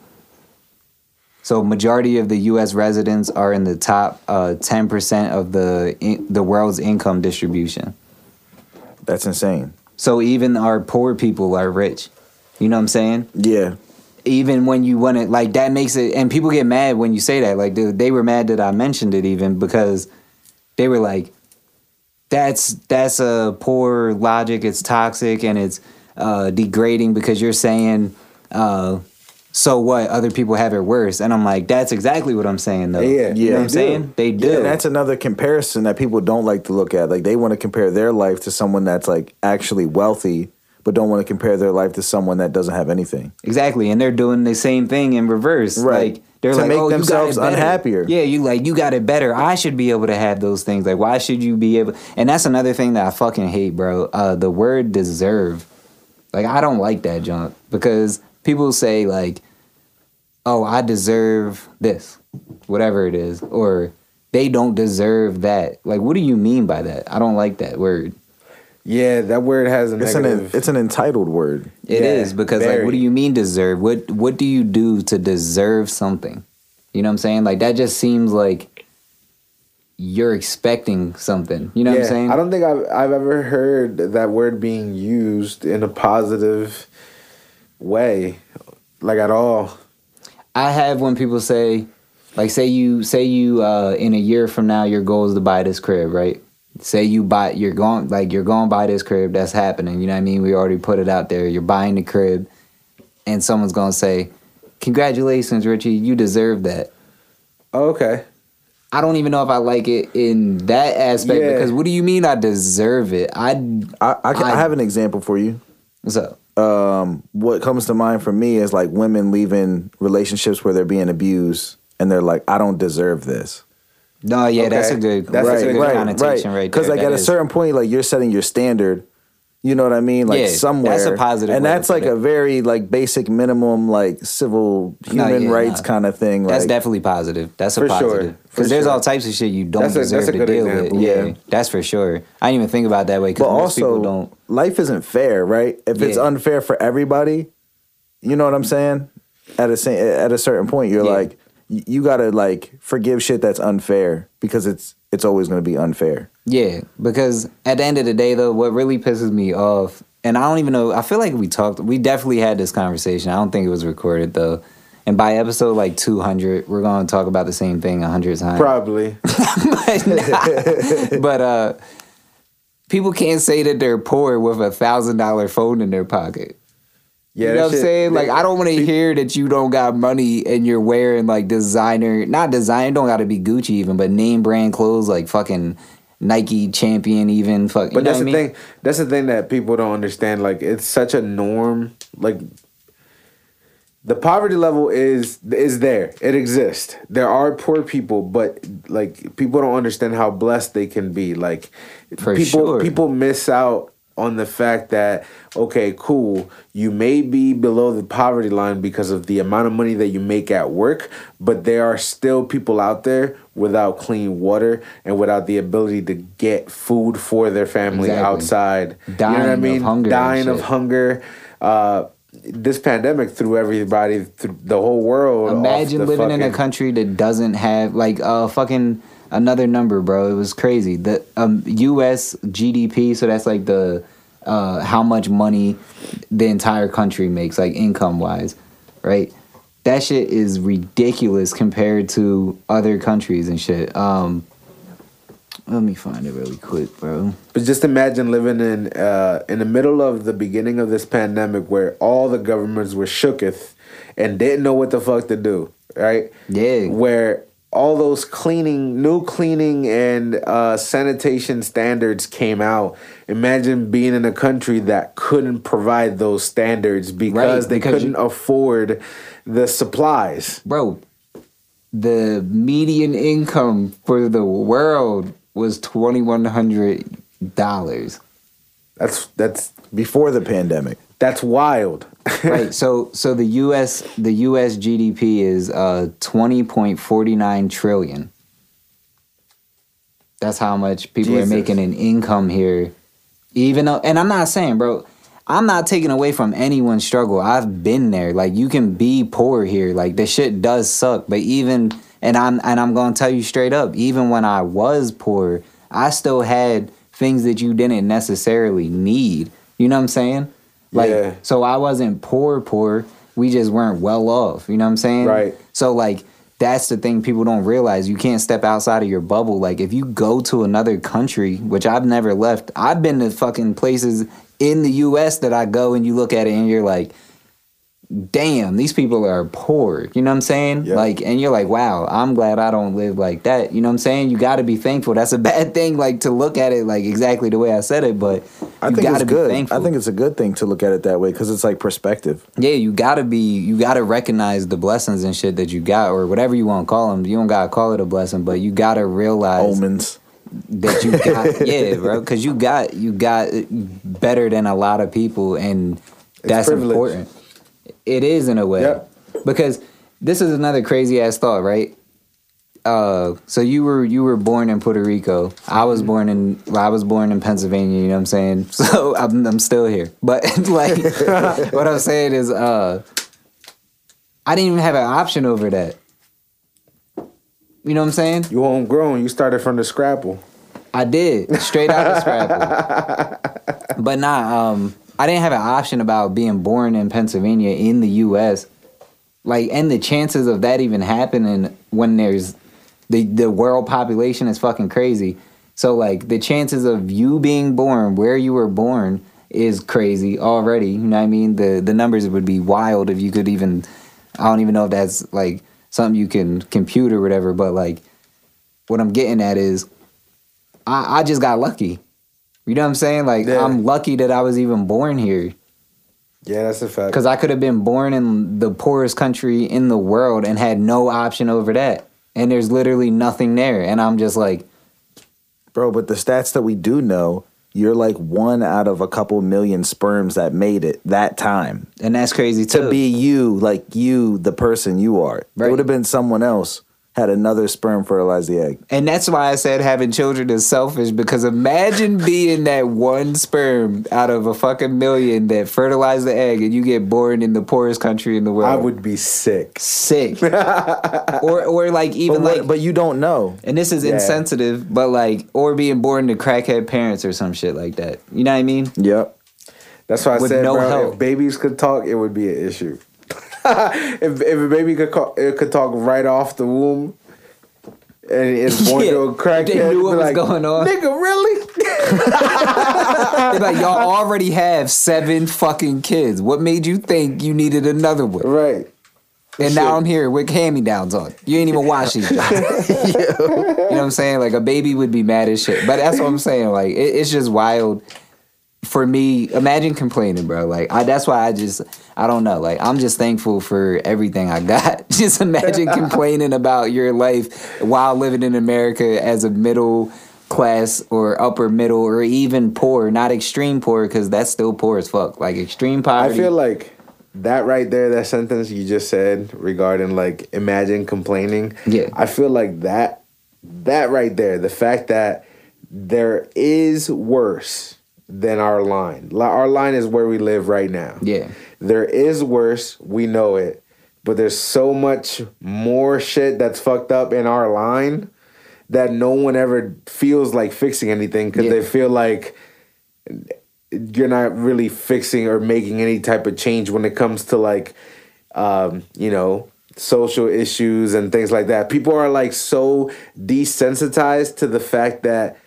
So majority of the U.S. residents are in the top uh, ten percent of the in, the world's income distribution.
That's insane.
So even our poor people are rich. You know what I'm saying?
Yeah.
Even when you want it, like that makes it, and people get mad when you say that. Like they, they were mad that I mentioned it, even because they were like, "That's that's a poor logic. It's toxic and it's uh, degrading because you're saying." Uh, so what? Other people have it worse, and I'm like, that's exactly what I'm saying, though.
Yeah,
you know I'm
do.
saying? They do.
Yeah, and that's another comparison that people don't like to look at. Like they want to compare their life to someone that's like actually wealthy, but don't want to compare their life to someone that doesn't have anything.
Exactly, and they're doing the same thing in reverse.
Right.
Like they're
To
like,
make
oh,
themselves unhappier.
Yeah, you like you got it better. I should be able to have those things. Like, why should you be able? And that's another thing that I fucking hate, bro. Uh, the word deserve. Like, I don't like that junk because people say like, oh, I deserve this, whatever it is, or they don't deserve that. Like, what do you mean by that? I don't like that word.
Yeah, that word has a
It's an it's an entitled word.
It is
Yeah,
because like what do you mean deserve? What what do you do to deserve something? You know what I'm saying? Like that just seems like you're expecting something. You know what I'm saying?
I don't think I've I've ever heard that word being used in a positive way, like at all.
I have when people say like say you say you uh in a year from now your goal is to buy this crib, right? Say you buy you're going like you're going buy this crib, that's happening. You know what I mean? We already put it out there. You're buying the crib and someone's going to say, "Congratulations, Richie, you deserve that."
Oh, okay.
I don't even know if I like it in that aspect
Yeah.
because what do you mean I deserve it? I
I I, can, I
I-
have an example for you.
what's up?
Um, what comes to mind for me is like women leaving relationships where they're being abused, and they're like, "I don't deserve this."
No, yeah, that's a good
That's a
that's a
good- right,
connotation right,
Because like
That
at a certain point, like you're setting your standard. You know what I mean? Like
Yeah,
somewhere,
that's a positive
and that's like a very like basic minimum like civil
No,
human
yeah,
rights
no.
kind of thing.
that's
like,
definitely positive. That's a
For sure,
positive because there's
sure.
all types of shit you don't
That's
deserve
a
to deal
example.
with. Yeah,
Yeah.
that's for sure. I didn't even think about that way
but
because most people
also
don't.
life isn't fair, right? If it's unfair for everybody, you know what I'm saying? At a at a certain point, you're like you gotta like forgive shit that's unfair because it's it's always gonna be unfair.
Yeah, because at the end of the day, though, what really pisses me off, and I don't even know, I feel like we talked, we definitely had this conversation. I don't think it was recorded, though. And by episode like 200, we're going to talk about the same thing 100 times.
Probably. <laughs>
but, nah. But, uh, people can't say that they're poor with a thousand dollar phone in their pocket.
Yeah,
you know what I'm saying? Like, I don't want to hear that you don't got money and you're wearing like designer, not designer, don't got to be Gucci even, but name brand clothes like fucking Nike champion, even fuck. You
But
know
that's
what
the
I mean?
thing. That's the thing that people don't understand. Like it's such a norm. Like the poverty level is is there. It exists. There are poor people, but like people don't understand how blessed they can be. Like
For
people
sure.
people miss out on the fact that okay, cool, you may be below the poverty line because of the amount of money that you make at work, but there are still people out there without clean water and without the ability to get food for their family
Exactly.
outside. you know
Dying
what I
of
mean?
hunger
Dying of hunger. Uh, this pandemic threw everybody through the whole world.
Imagine living in a country that doesn't have like uh fucking another number, bro. It was crazy. The um US GDP, so that's like the uh how much money the entire country makes, like income wise, right? That shit is ridiculous compared to other countries and shit. Um let me find it really quick, bro.
But just imagine living in uh, in the middle of the beginning of this pandemic, where all the governments were shooketh and didn't know what the fuck to do, right?
Yeah.
Where all those cleaning, new cleaning and uh, sanitation standards came out. Imagine being in a country that couldn't provide those standards because
Right,
they
because
couldn't
you-
afford the supplies.
Bro, the median income for the world was twenty one hundred dollars.
That's that's
Before the pandemic.
That's wild.
right. So so the US the US GDP is uh twenty point forty nine trillion. That's how much people
Jesus.
are making an income here. Even though and I'm not saying, bro, I'm not taking away from anyone's struggle. I've been there. Like you can be poor here. Like the shit does suck. But even and I'm and I'm gonna tell you straight up, even when I was poor, I still had things that you didn't necessarily need. You know what I'm saying? Like
Yeah.
so I wasn't poor poor. We just weren't well off. You know what I'm saying?
Right.
So like that's the thing people don't realize. You can't step outside of your bubble. Like if you go to another country, which I've never left, I've been to fucking places in the US that I go and you look at it and you're like, damn, these people are poor. You know what I'm saying?
Yeah.
Like and you're like, wow, I'm glad I don't live like that. You know what I'm saying? You gotta be thankful. That's a <laughs> bad thing, like to look at it like exactly the way I said it, but
I
you
think it's
be
good.
thankful.
I think it's a good thing to look at it that way because it's like perspective.
Yeah, you gotta be, you gotta recognize the blessings and shit that you got, or whatever you want to call them. You don't gotta call it a blessing, but you gotta realize
Omens.
that you <laughs> got, yeah, bro, because you got, you got better than a lot of people, and that's
privilege.
important. It is in a way,
Yep.
because this is another crazy ass thought, right? Uh, so you were you were born in Puerto Rico. I was born in well, I was born in Pennsylvania. You know what I'm saying? <laughs> So I'm I'm still here. But <laughs> like, <laughs> what I'm saying is, uh, I didn't even have an option over that. You know what I'm saying?
You homegrown. You started from the scrapple.
I did straight out of the scrapple. but nah, um, I didn't have an option about being born in Pennsylvania in the U.S. Like, and the chances of that even happening when there's the the world population is fucking crazy. So like the chances of you being born where you were born is crazy already. You know what I mean? The the numbers would be wild if you could even. I don't even know if that's like something you can compute or whatever. But like, what I'm getting at is I, I just got lucky. You know what I'm saying? Like
Yeah.
I'm lucky that I was even born here
Yeah, that's a fact.
because I could have been born in the poorest country in the world and had no option over that. And there's literally nothing there, and I'm just like,
Bro, but the stats that we do know, you're like one out of a couple million sperms that made it that time.
and that's crazy too.
To be you, like you, the person you are. It would have been someone else had another sperm fertilize the egg.
And that's why I said having children is selfish because imagine being that one sperm out of a fucking million that fertilize the egg and you get born in the poorest country in the world.
I would be sick.
sick. <laughs> or or like
But,
even
what-
like
but you don't know.
and this is
Yeah.
insensitive, but like or being born to crackhead parents or some shit like that. You know what I mean?
Yep.
That's why I
With
said,
no
bro,
help.
if babies could talk, it would be an issue. <laughs> if if a baby could call, it could talk right off the womb, and it's born
Yeah,
to a crackhead,
they knew what was
like,
going on.
Nigga, really? <laughs>
They're like y'all <laughs> already have seven fucking kids. What made you think you needed another one?
right.
And now I'm here with hand me downs on. You ain't even wash these. You know what I'm saying? Like a baby would be mad as shit. But that's what I'm saying. Like it, it's just wild for me. Imagine complaining, bro. Like I, that's why I just I don't know. Like I'm just thankful for everything I got. <laughs> just imagine <laughs> complaining about your life while living in America as a middle class or upper middle or even poor, not extreme poor because that's still poor as fuck. Like extreme poverty.
I feel like that right there, that sentence you just said regarding like imagine complaining.
Yeah.
I feel like that that right there, the fact that there is worse than our line. Our line is where we live right now.
Yeah.
There is worse, we know it. But there's so much more shit that's fucked up in our line that no one ever feels like fixing anything because
Yeah.
they feel like you're not really fixing or making any type of change when it comes to like um, you know social issues and things like that people are like so desensitized to the fact that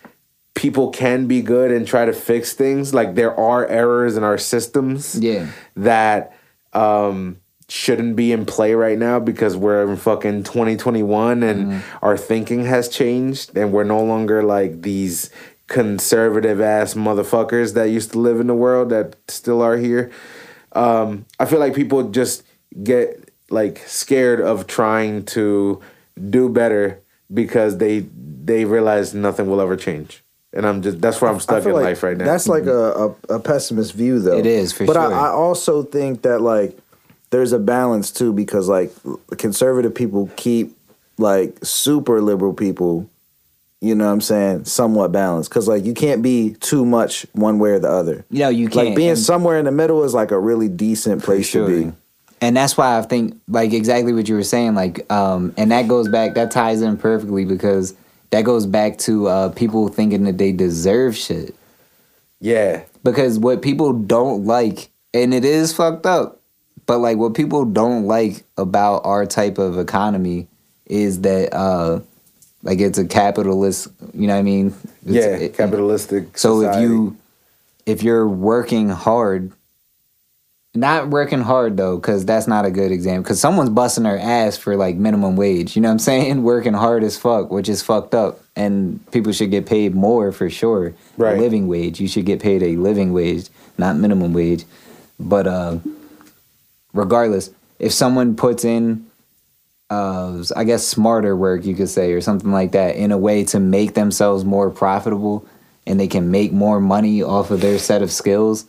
people can be good and try to fix things like there are errors in our systems
Yeah.
that um shouldn't be in play right now because we're in fucking 2021 and our thinking has changed and we're no longer like these conservative ass motherfuckers that used to live in the world that still are here. Um, I feel like people just get like scared of trying to do better because they they realize nothing will ever change. And I'm just that's where I'm stuck in
like
life right now.
That's like a, a, a pessimist view, though.
It is, for
but
sure.
I, I also think that like there's a balance too, because like conservative people keep like super liberal people, you know what I'm saying, somewhat balanced. Because like you can't be too much one way or the other.
You know, you can't.
Like being
And-
somewhere in the middle is like a really decent place to be.
And that's why I think like exactly what you were saying, like, um, and that goes back that ties in perfectly because that goes back to uh people thinking that they deserve shit.
yeah.
Because what people don't like, and it is fucked up, but like what people don't like about our type of economy is that uh like it's a capitalist you know what I mean? It's-
yeah,
it-
capitalistic.
So if you if you're working hard, not working hard though, because that's not a good example. Because someone's busting their ass for like minimum wage. You know what I'm saying? <laughs> Working hard as fuck, which is fucked up, and people should get paid more for sure.
Right.
A living wage. You should get paid a living wage, not minimum wage. But uh, regardless, if someone puts in uh, I guess smarter work you could say or something like that in a way to make themselves more profitable and they can make more money off of their set of skills.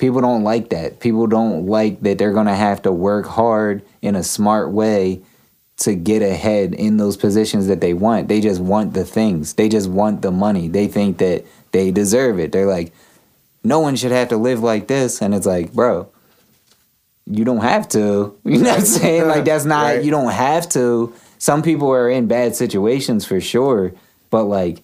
People don't like that. People don't like that they're going to have to work hard in a smart way to get ahead in those positions that they want. They just want the things. They just want the money. They think that they deserve it. They're like no one should have to live like this and it's like, bro, you don't have to. <laughs> You know what I'm saying? Like that's not
Right.
you don't have to. Some people are in bad situations for sure, but like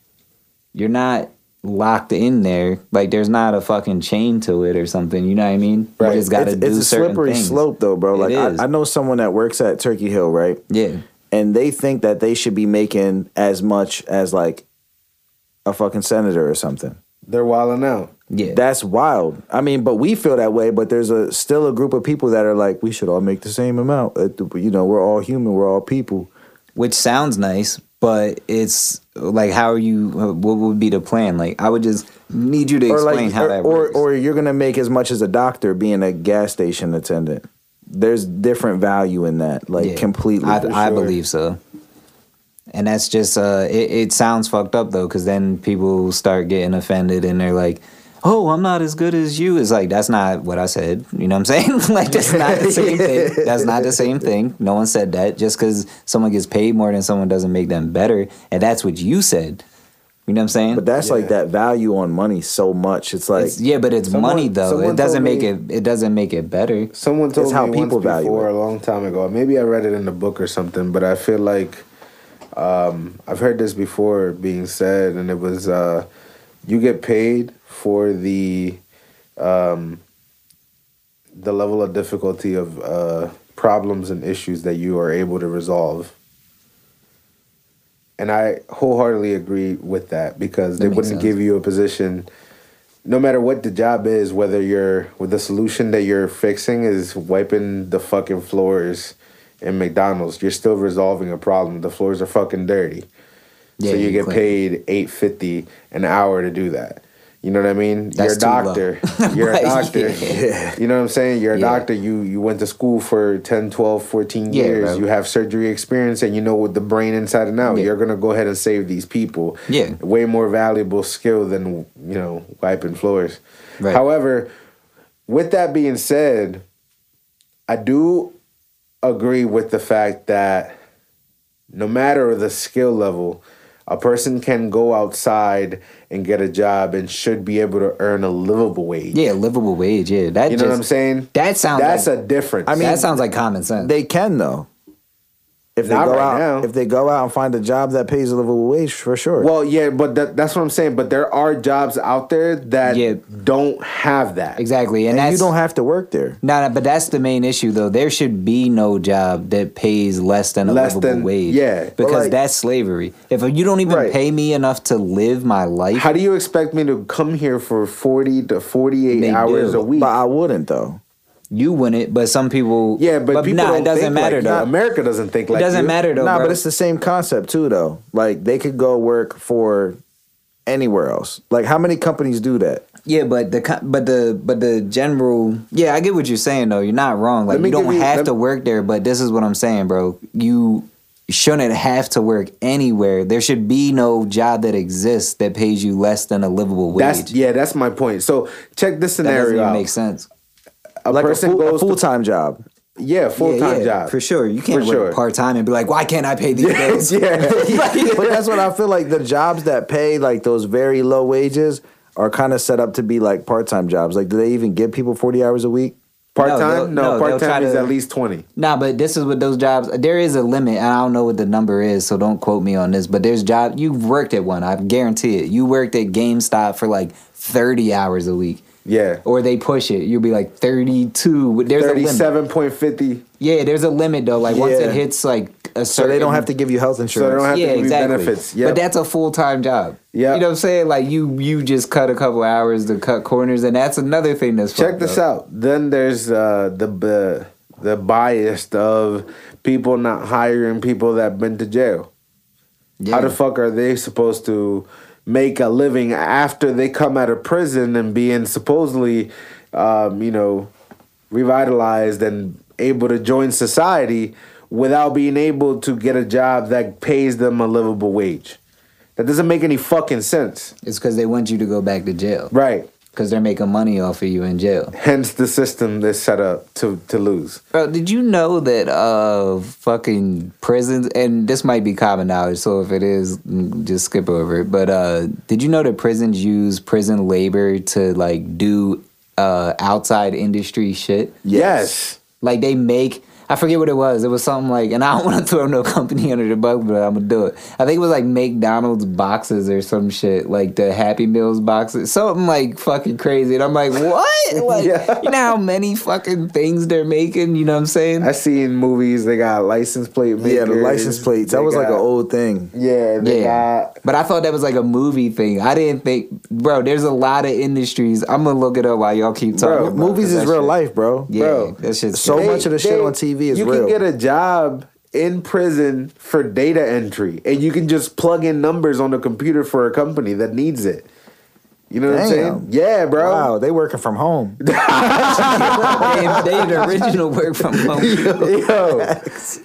you're not locked in there. Like there's not a fucking chain to it or something. You know what I mean?
Right.
You just got to
it's,
do
it's a
certain
slippery
things.
slope though, bro. Like
is.
I, I know someone that works at Turkey Hill, right?
Yeah.
and they think that they should be making as much as like a fucking senator or something.
they're wilding out.
Yeah.
That's wild. I mean, but we feel that way. But there's a still a group of people that are like, we should all make the same amount. Uh, You know, we're all human. We're all people.
Which sounds nice, but it's like how are you what would be the plan? Like I would just need you to explain how
or,
that works.
or you're gonna make as much as a doctor being a gas station attendant. There's different value in that, like
Yeah.
completely.
I,
for
I believe so. And that's just uh, it, it sounds fucked up though, because then people start getting offended and they're like, oh, I'm not as good as you. It's like that's not what I said. You know what I'm saying? <laughs> like that's not the same thing. That's not the same thing. No one said that. Just because someone gets paid more than someone doesn't make them better, and that's what you said. You know what I'm saying?
But that's like that value on money so much. It's like
It's- yeah, but it's
Someone-
money though. It doesn't make
me-
it. It doesn't make it better.
Someone told
It's how
me
people
once
value
before
it.
a long time ago. Maybe I read it in a book or something, but I feel like um, I've heard this before being said, and it was uh, you get paid for the um, the level of difficulty of uh, problems and issues that you are able to resolve. And I wholeheartedly agree with that because
That
they wouldn't
sense.
give you a position no matter what the job is, whether you're with the solution that you're fixing is wiping the fucking floors in McDonald's, you're still resolving a problem. The floors are fucking dirty.
Yeah,
so you
you
get
clean.
paid eight fifty an hour to do that. You know what I mean?
That's
you're a doctor. <laughs> You're a doctor. <laughs>
yeah.
You know what I'm saying? You're a
Yeah.
doctor. You you went to school for 10, 12, 14
Yeah,
years. You have surgery experience and you know what the brain inside and out. You're gonna go ahead and save these people.
Yeah.
Way more valuable skill than you know, wiping floors.
Right.
However, with that being said, I do agree with the fact that no matter the skill level, a person can go outside and get a job and should be able to earn a livable wage.
Yeah, livable wage. Yeah, that
You know
just,
what I'm saying?
That sounds.
That's
like,
a difference.
I mean,
that sounds like common sense.
they can though. If they
Not
go
right
out,
now.
if they go out and find a job that pays a livable wage, for sure.
well, yeah, but that, that's what I'm saying. But there are jobs out there that
Yeah.
don't have that.
exactly, and,
and
that's
you don't have to work there.
No, no, but that's the main issue, though. There should be no job that pays less than a
Less
livable
than-
wage.
yeah, but
because
like-
that's slavery. If you don't even
Right.
pay me enough to live my life,
How do you expect me to come here for 40 to 48
They
hours
do.
a week?
But I wouldn't though.
You wouldn't. But some people,
yeah, but, people
nah,
don't
it doesn't
think
matter
like,
though.
America doesn't think like
it doesn't
you.
matter though.
nah,
bro.
but it's the same concept too, though. Like they could go work for anywhere else. Like how many companies do that?
yeah, but the but the but the general, yeah, I get what you're saying though. You're not wrong. Like you don't
you-
have
let
to work there, but this is what I'm saying, bro. You shouldn't have to work anywhere. There should be no job that exists that pays you less than a livable wage.
That's yeah, that's my point. So check this scenario.
that doesn't
scenario
even
out.
make sense.
A
Like a, full,
goes
full time job.
yeah, full time
yeah,
job
for sure. You can't
For
work
sure.
part time and be like, "Why can't I pay these bills?"
yeah, <laughs>
but that's what I feel like the jobs that pay like those very low wages are kind of set up to be like part time jobs. Like, do they even give people forty hours a week?
Part time?
no,
No,
they'll
part time is at least twenty.
Nah, but this is what those jobs. There is a limit, and I don't know what the number is, so don't quote me on this. But there's job you've worked at one. I guarantee it. You worked at GameStop for like thirty hours a week,
Yeah,
or they push it. You'll be like thirty two. There's a limit.
thirty-seven point fifty.
Yeah, there's a limit though. Like once it hits like a certain,
So they don't have to give you health insurance.
don't have- to
yeah,
give you
exactly.
benefits. Yep.
But that's a full time job.
Yeah.
You know what I'm saying? Like you you just cut a couple hours to cut corners, and that's another thing that's
Check this
up.
out. Then there's uh, the the the bias of people not hiring people that been to jail. How the fuck are they supposed to make a living after they come out of prison and being supposedly, um, you know, revitalized and able to join society without being able to get a job that pays them a livable wage? That doesn't make any fucking sense.
It's because they want you to go back to jail.
Right.
Because they're making money off of you in jail.
Hence the system that's set up to, to lose.
Bro, did you know that uh fucking prisons and this might be common knowledge, so if it is, mm, just skip over it. But uh did you know that prisons use prison labor to like do uh outside industry shit?
Yes.
Like they make I forget what it was. It was something like, and I don't <laughs> want to throw no company under the bus, but I'm gonna do it. I think it was like McDonald's boxes or some shit, like the Happy Meals boxes, something like fucking crazy. And I'm like, <laughs> what? Like,
Yeah.
you know how many fucking things they're making? You know what I'm saying?
I seen movies. They got license plate makers.
yeah, the license plates. That
They
was like an old thing.
Yeah, they
yeah,
got.
but I thought that was like a movie thing. I didn't think, bro. There's a lot of industries. I'm gonna look it up while y'all keep talking.
Bro,
about
Movies is real
shit-
life, bro.
Yeah,
Bro,
that shit's
so
crazy.
much of the shit on TV is
you
real.
can get a job in prison for data entry, and you can just plug in numbers on the computer for a company that needs it. You know what I'm saying? Yeah, bro.
Wow, they working from home. <laughs>
they, they the original work from <laughs> home.
Yo,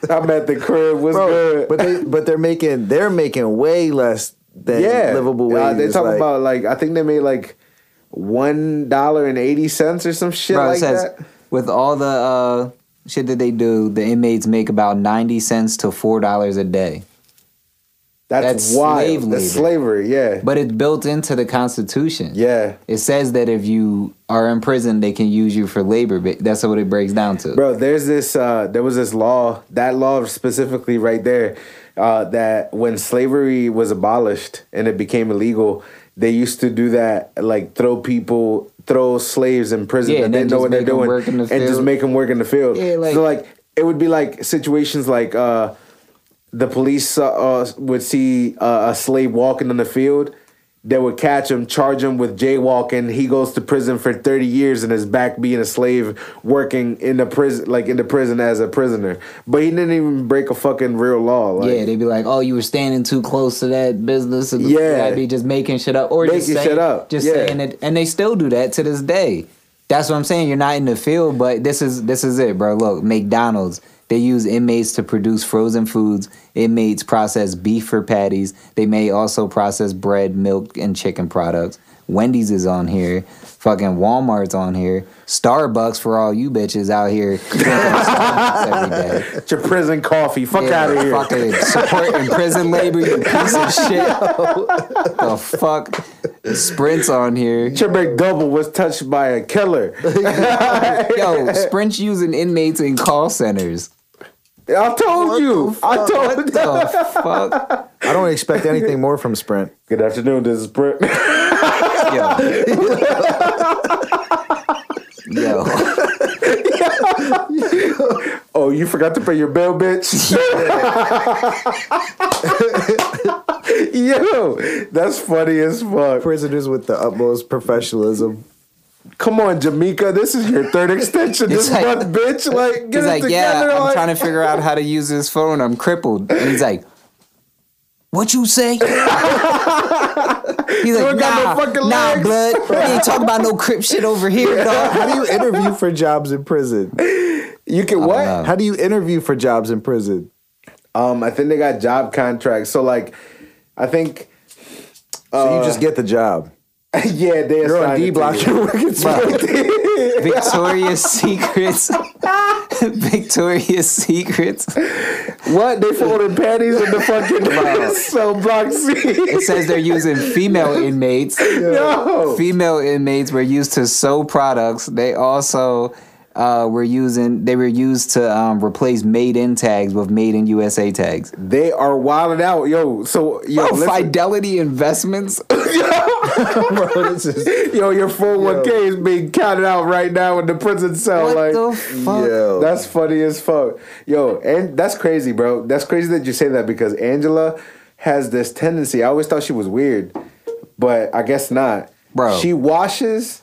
I'm at the crib. What's
Bro,
good?
but they but they're making they're making way less than
yeah,
livable
Uh, they talk
like-
about like I think they made like one dollar and eighty cents or some shit
Bro,
like
it says
that.
with all the uh, shit that they do, the inmates make about ninety cents to four dollars a day.
That's,
that's
wild.
slave
That's slavery. Yeah,
But it's built into the Constitution.
yeah,
It says that if you are in prison, they can use you for labor. But that's what it breaks down to.
bro. There's this. Uh, there was this law. That law specifically right there. Uh, that when slavery was abolished and it became illegal, they used to do that. Like throw people, throw slaves in prison
Yeah,
that
and
didn't know what they're doing,
the
and just make them work in the field.
Yeah, like-
so like it would be like situations like. Uh, the police uh, uh, would see uh, a slave walking in the field. They would catch him, charge him with jaywalking. He goes to prison for thirty years and is back being a slave, working in the prison, like in the prison as a prisoner. But he didn't even break a fucking real law. Like,
yeah, they'd be like, "Oh, you were standing too close to that business," and
Yeah.
I'd be just making shit up or just
Making
saying,
shit up,
just
yeah.
saying it, and they still do that to this day. That's what I'm saying. You're not in the field, but this is this is it, bro. Look, McDonald's. They use inmates to produce frozen foods. Inmates process beef for patties. They may also process bread, milk, and chicken products. Wendy's is on here. Fucking Walmart's on here. Starbucks for all you bitches out here drinking Starbucks <laughs> every day.
It's your prison coffee. Fuck
Yeah,
out of here.
Fucking supporting prison labor, you piece of shit. <laughs> the fuck? Sprint's on here.
Your McDouble was touched by a killer. <laughs>
Yo, Sprint's using inmates in call centers.
I told you. I told you.
The fuck? <laughs>
I don't expect anything more from Sprint.
Good afternoon. This is Brent. <laughs>
Yo. Yo. <laughs>
oh, you forgot to pay your bill, bitch. Yo, that's funny as fuck.
Prisoners with the utmost professionalism.
Come on, Jamaica. This is your third extension this
He's like-
month, bitch. Like, get
He's
it
like,
together.
yeah, I'm
like-
trying to figure out how to use this phone. I'm crippled. And he's like, what you say? <laughs> He's like,
ain't got no
nah,
fucking
nah,
legs."
blood. We ain't talking about no crip shit over here, <laughs> dog.
How do you interview for jobs in prison?
You can what?
know.
How do you interview for jobs in prison?
Um, I think they got job contracts. So like, I think.
So you
Uh,
just get the job. <laughs>
yeah, they
You're on D block.
you.
You're working <laughs> Sprint. <laughs>
Victoria's Secrets. Victoria's Secrets.
What? They folded panties in the fucking house. so block C.
It says they're using female inmates.
Yo.
Female inmates were used to sew products. They also uh, were using. They were used to um, replace made in tags with made in USA tags.
They are wilding out, yo. So yo,
Oh. Fidelity Investments. <laughs> <laughs>
Bro, this is
yo, your four hundred one k is being counted out right now in the prison cell.
What
like,
the fuck?
yo.
That's funny as fuck. Yo, and that's crazy, bro. That's crazy that you say that because Angela has this tendency. I always thought she was weird, but I guess not.
Bro.
She washes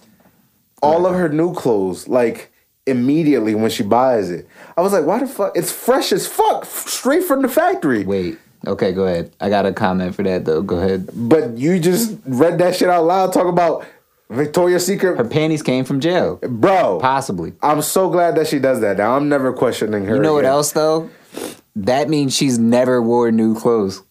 all of her new clothes like immediately when she buys it. I was like, why the fuck? It's fresh as fuck, f- straight from the factory.
Wait. Okay, go ahead. I got a comment for that though. Go ahead.
But you just read that shit out loud, talk about Victoria's Secret.
Her panties came from jail.
Bro,
Possibly.
I'm so glad that she does that. Now I'm never questioning her.
You know what else though? That means she's never wore new clothes.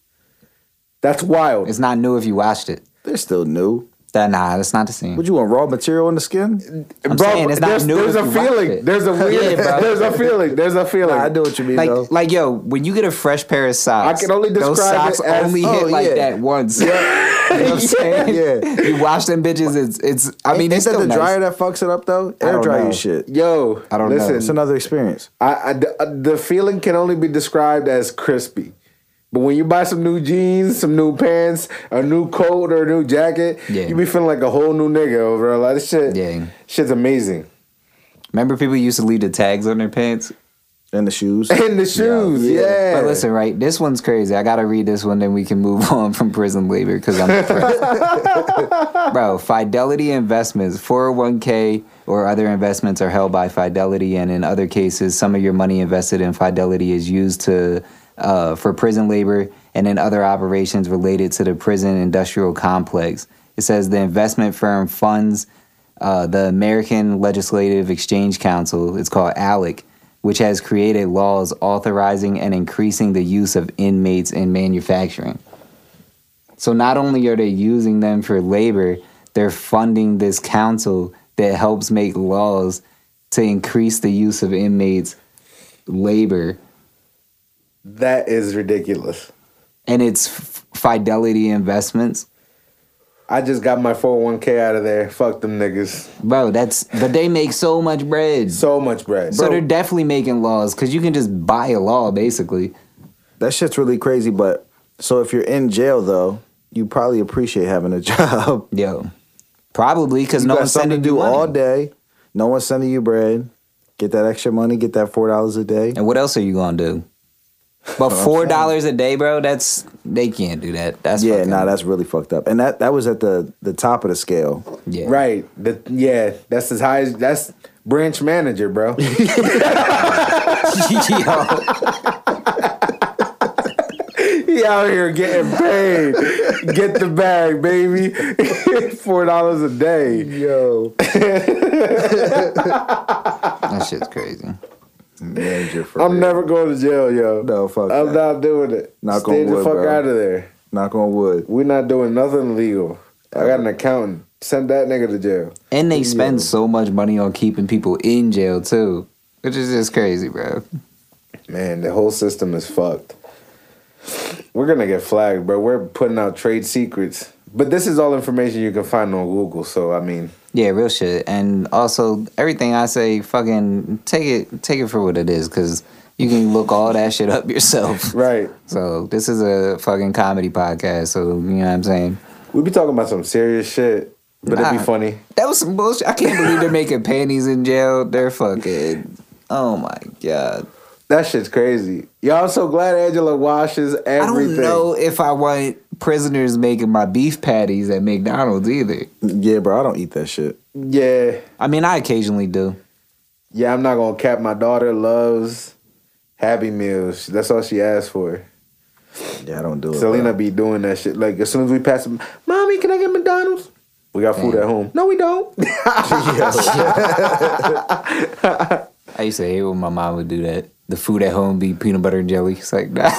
That's wild.
It's not new if you washed it.
they're still new.
That nah, that's not the same.
Would you want raw material in the skin?
I'm saying it's not
there's,
new
There's a feeling. There's a weird. <laughs>
Yeah, <laughs>
there's a feeling. There's a feeling.
Nah, I know what you mean
like,
though.
like yo, when you get a fresh pair of socks,
I can only describe those
socks
it as-
only
Oh,
hit like
yeah.
that once. <laughs> you know what I'm saying?
Yeah.
You wash them bitches. It's it's. I mean,
Ain't
it's
that
still
the
nice.
dryer that fucks it up though?
I
Air
don't
dry
know.
your shit.
Yo,
I don't know.
listen,
It's another experience.
I, I- the, uh, the feeling can only be described as crispy. But when you buy some new jeans, some new pants, a new coat or a new jacket,
Yeah.
you be feeling like a whole new nigga over a lot of shit.
Yeah.
Shit's amazing.
Remember, people used to leave the tags on their pants.
And the shoes. <laughs>
And the shoes, yeah.
But listen, right? This one's crazy. I gotta read this one, then we can move <laughs> on from prison labor because I'm depressed. <laughs> Bro, Fidelity Investments, 401k or other investments are held by Fidelity, and in other cases, some of your money invested in Fidelity is used to uh, for prison labor and in other operations related to the prison industrial complex. It says the investment firm funds uh, the American Legislative Exchange Council. It's called ALEC which has created laws authorizing and increasing the use of inmates in manufacturing. So not only are they using them for labor, they're funding this council that helps make laws to increase the use of inmates' labor,
That is ridiculous.
and it's F- Fidelity Investments.
I just got my 401k out of there. Fuck them niggas.
Bro, that's but they make so much bread.
So much bread.
So they're definitely making laws because you can just buy a law basically.
That shit's really crazy. But so if you're in jail though, you probably appreciate having a <laughs> job.
Yo, probably because
You
no
got
one's sending
to
you
do
money.
all day. No one's sending you bread. Get that extra money. Get that four dollars a day.
And what else are you gonna do? But four dollars a day, bro. That's they can't do that. That's
yeah,
fucking-
nah, that's really fucked up. And that that was at the the top of the scale.
yeah.
Right. The, yeah, that's as high as that's branch manager, bro. <laughs> <laughs>
Yo,
he out here getting paid. Get the bag, baby. <laughs> Four dollars a day.
Yo,
that shit's crazy.
Manager for
I'm
real.
never going to jail, yo.
No, fuck
I'm
that.
not doing it.
Knock
Stay
on
the fuck
bro.
out of there.
knock on wood.
We're not doing nothing legal. I got an uh-huh. accountant. Send that nigga to jail.
And they spend so much money on keeping people in jail too, which is just crazy, bro.
Man, the whole system is fucked. We're gonna get flagged, bro. We're putting out trade secrets. But this is all information you can find on Google, so I mean
Yeah, real shit. And also everything I say, fucking take it, take it for what it is, because you can look all that shit up yourself. <laughs>
Right.
So this is a fucking comedy podcast. So you know what I'm saying.
We be talking about some serious shit, but it'd be funny.
That was some bullshit. I can't believe they're making panties in jail. They're fucking. Oh my god.
That shit's crazy. I'm so glad Angela washes everything.
I don't know if I want prisoners making my beef patties at McDonald's either.
Yeah, bro, I don't eat that shit.
Yeah.
I mean, I occasionally do.
Yeah, I'm not gonna cap. My daughter loves Happy Meals. That's all she asks for.
Yeah, I don't do it.
Selena
bro.
be doing that shit. Like as soon as we pass them, mommy, can I get McDonald's? We got food
Damn.
at home. No, we don't. <laughs> <laughs>
I used to hate when my mom would do that. The food at home be peanut butter and jelly. It's like, <laughs> nah.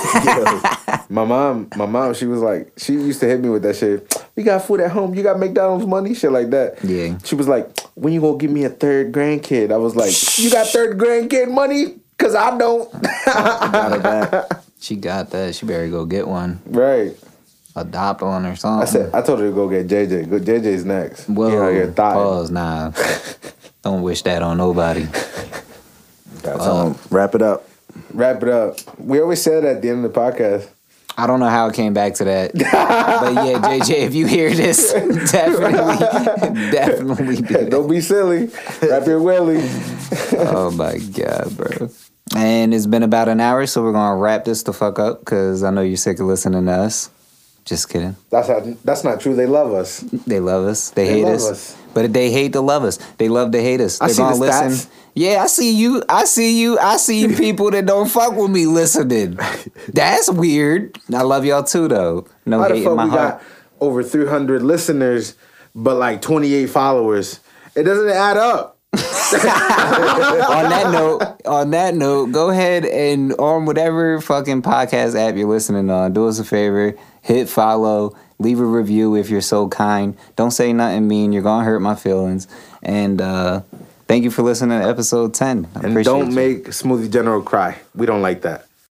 my mom, my mom, she was like, she used to hit me with that shit. We got food at home. You got McDonald's money, shit like that.
Yeah.
She was like, when you gonna give me a third grandkid? I was like, you got third grandkid money? Cause I don't.
Got <laughs>
she got that. She better go get one.
right.
Adopt one or something.
I said, I told her to go get JJ. Go, JJ's next.
Whoa,
He out here thotting.
pause, nah. <laughs> Don't wish that on nobody.
Got some. Uh, wrap it up.
Wrap it up. We always said at the end of the podcast.
I don't know how it came back to that. <laughs> but yeah, JJ, if you hear this, <laughs> definitely, <laughs> definitely do that.
Don't be silly. Wrap your willy.
Oh my god, bro. And it's been about an hour, so we're gonna wrap this the fuck up because I know you're sick of listening to us. Just kidding.
That's not, that's not true. They love us.
They love us. They,
They
hate us.
us.
But they hate to love us. They love to hate us. They're
the
gonna listen.
stats.
Yeah, I see you. I see you. I see <laughs> people that don't fuck with me listening. That's weird. I love y'all too, though. No
How
hate in my
we
heart.
got over 300 listeners, but like 28 followers? It doesn't add up. <laughs>
on that note, on that note, go ahead and on whatever fucking podcast app you're listening on, do us a favor, hit follow, leave a review if you're so kind. Don't say nothing mean. You're gonna hurt my feelings. And uh thank you for listening to episode ten. I
And
appreciate
don't make Smoothie General cry. We don't like that.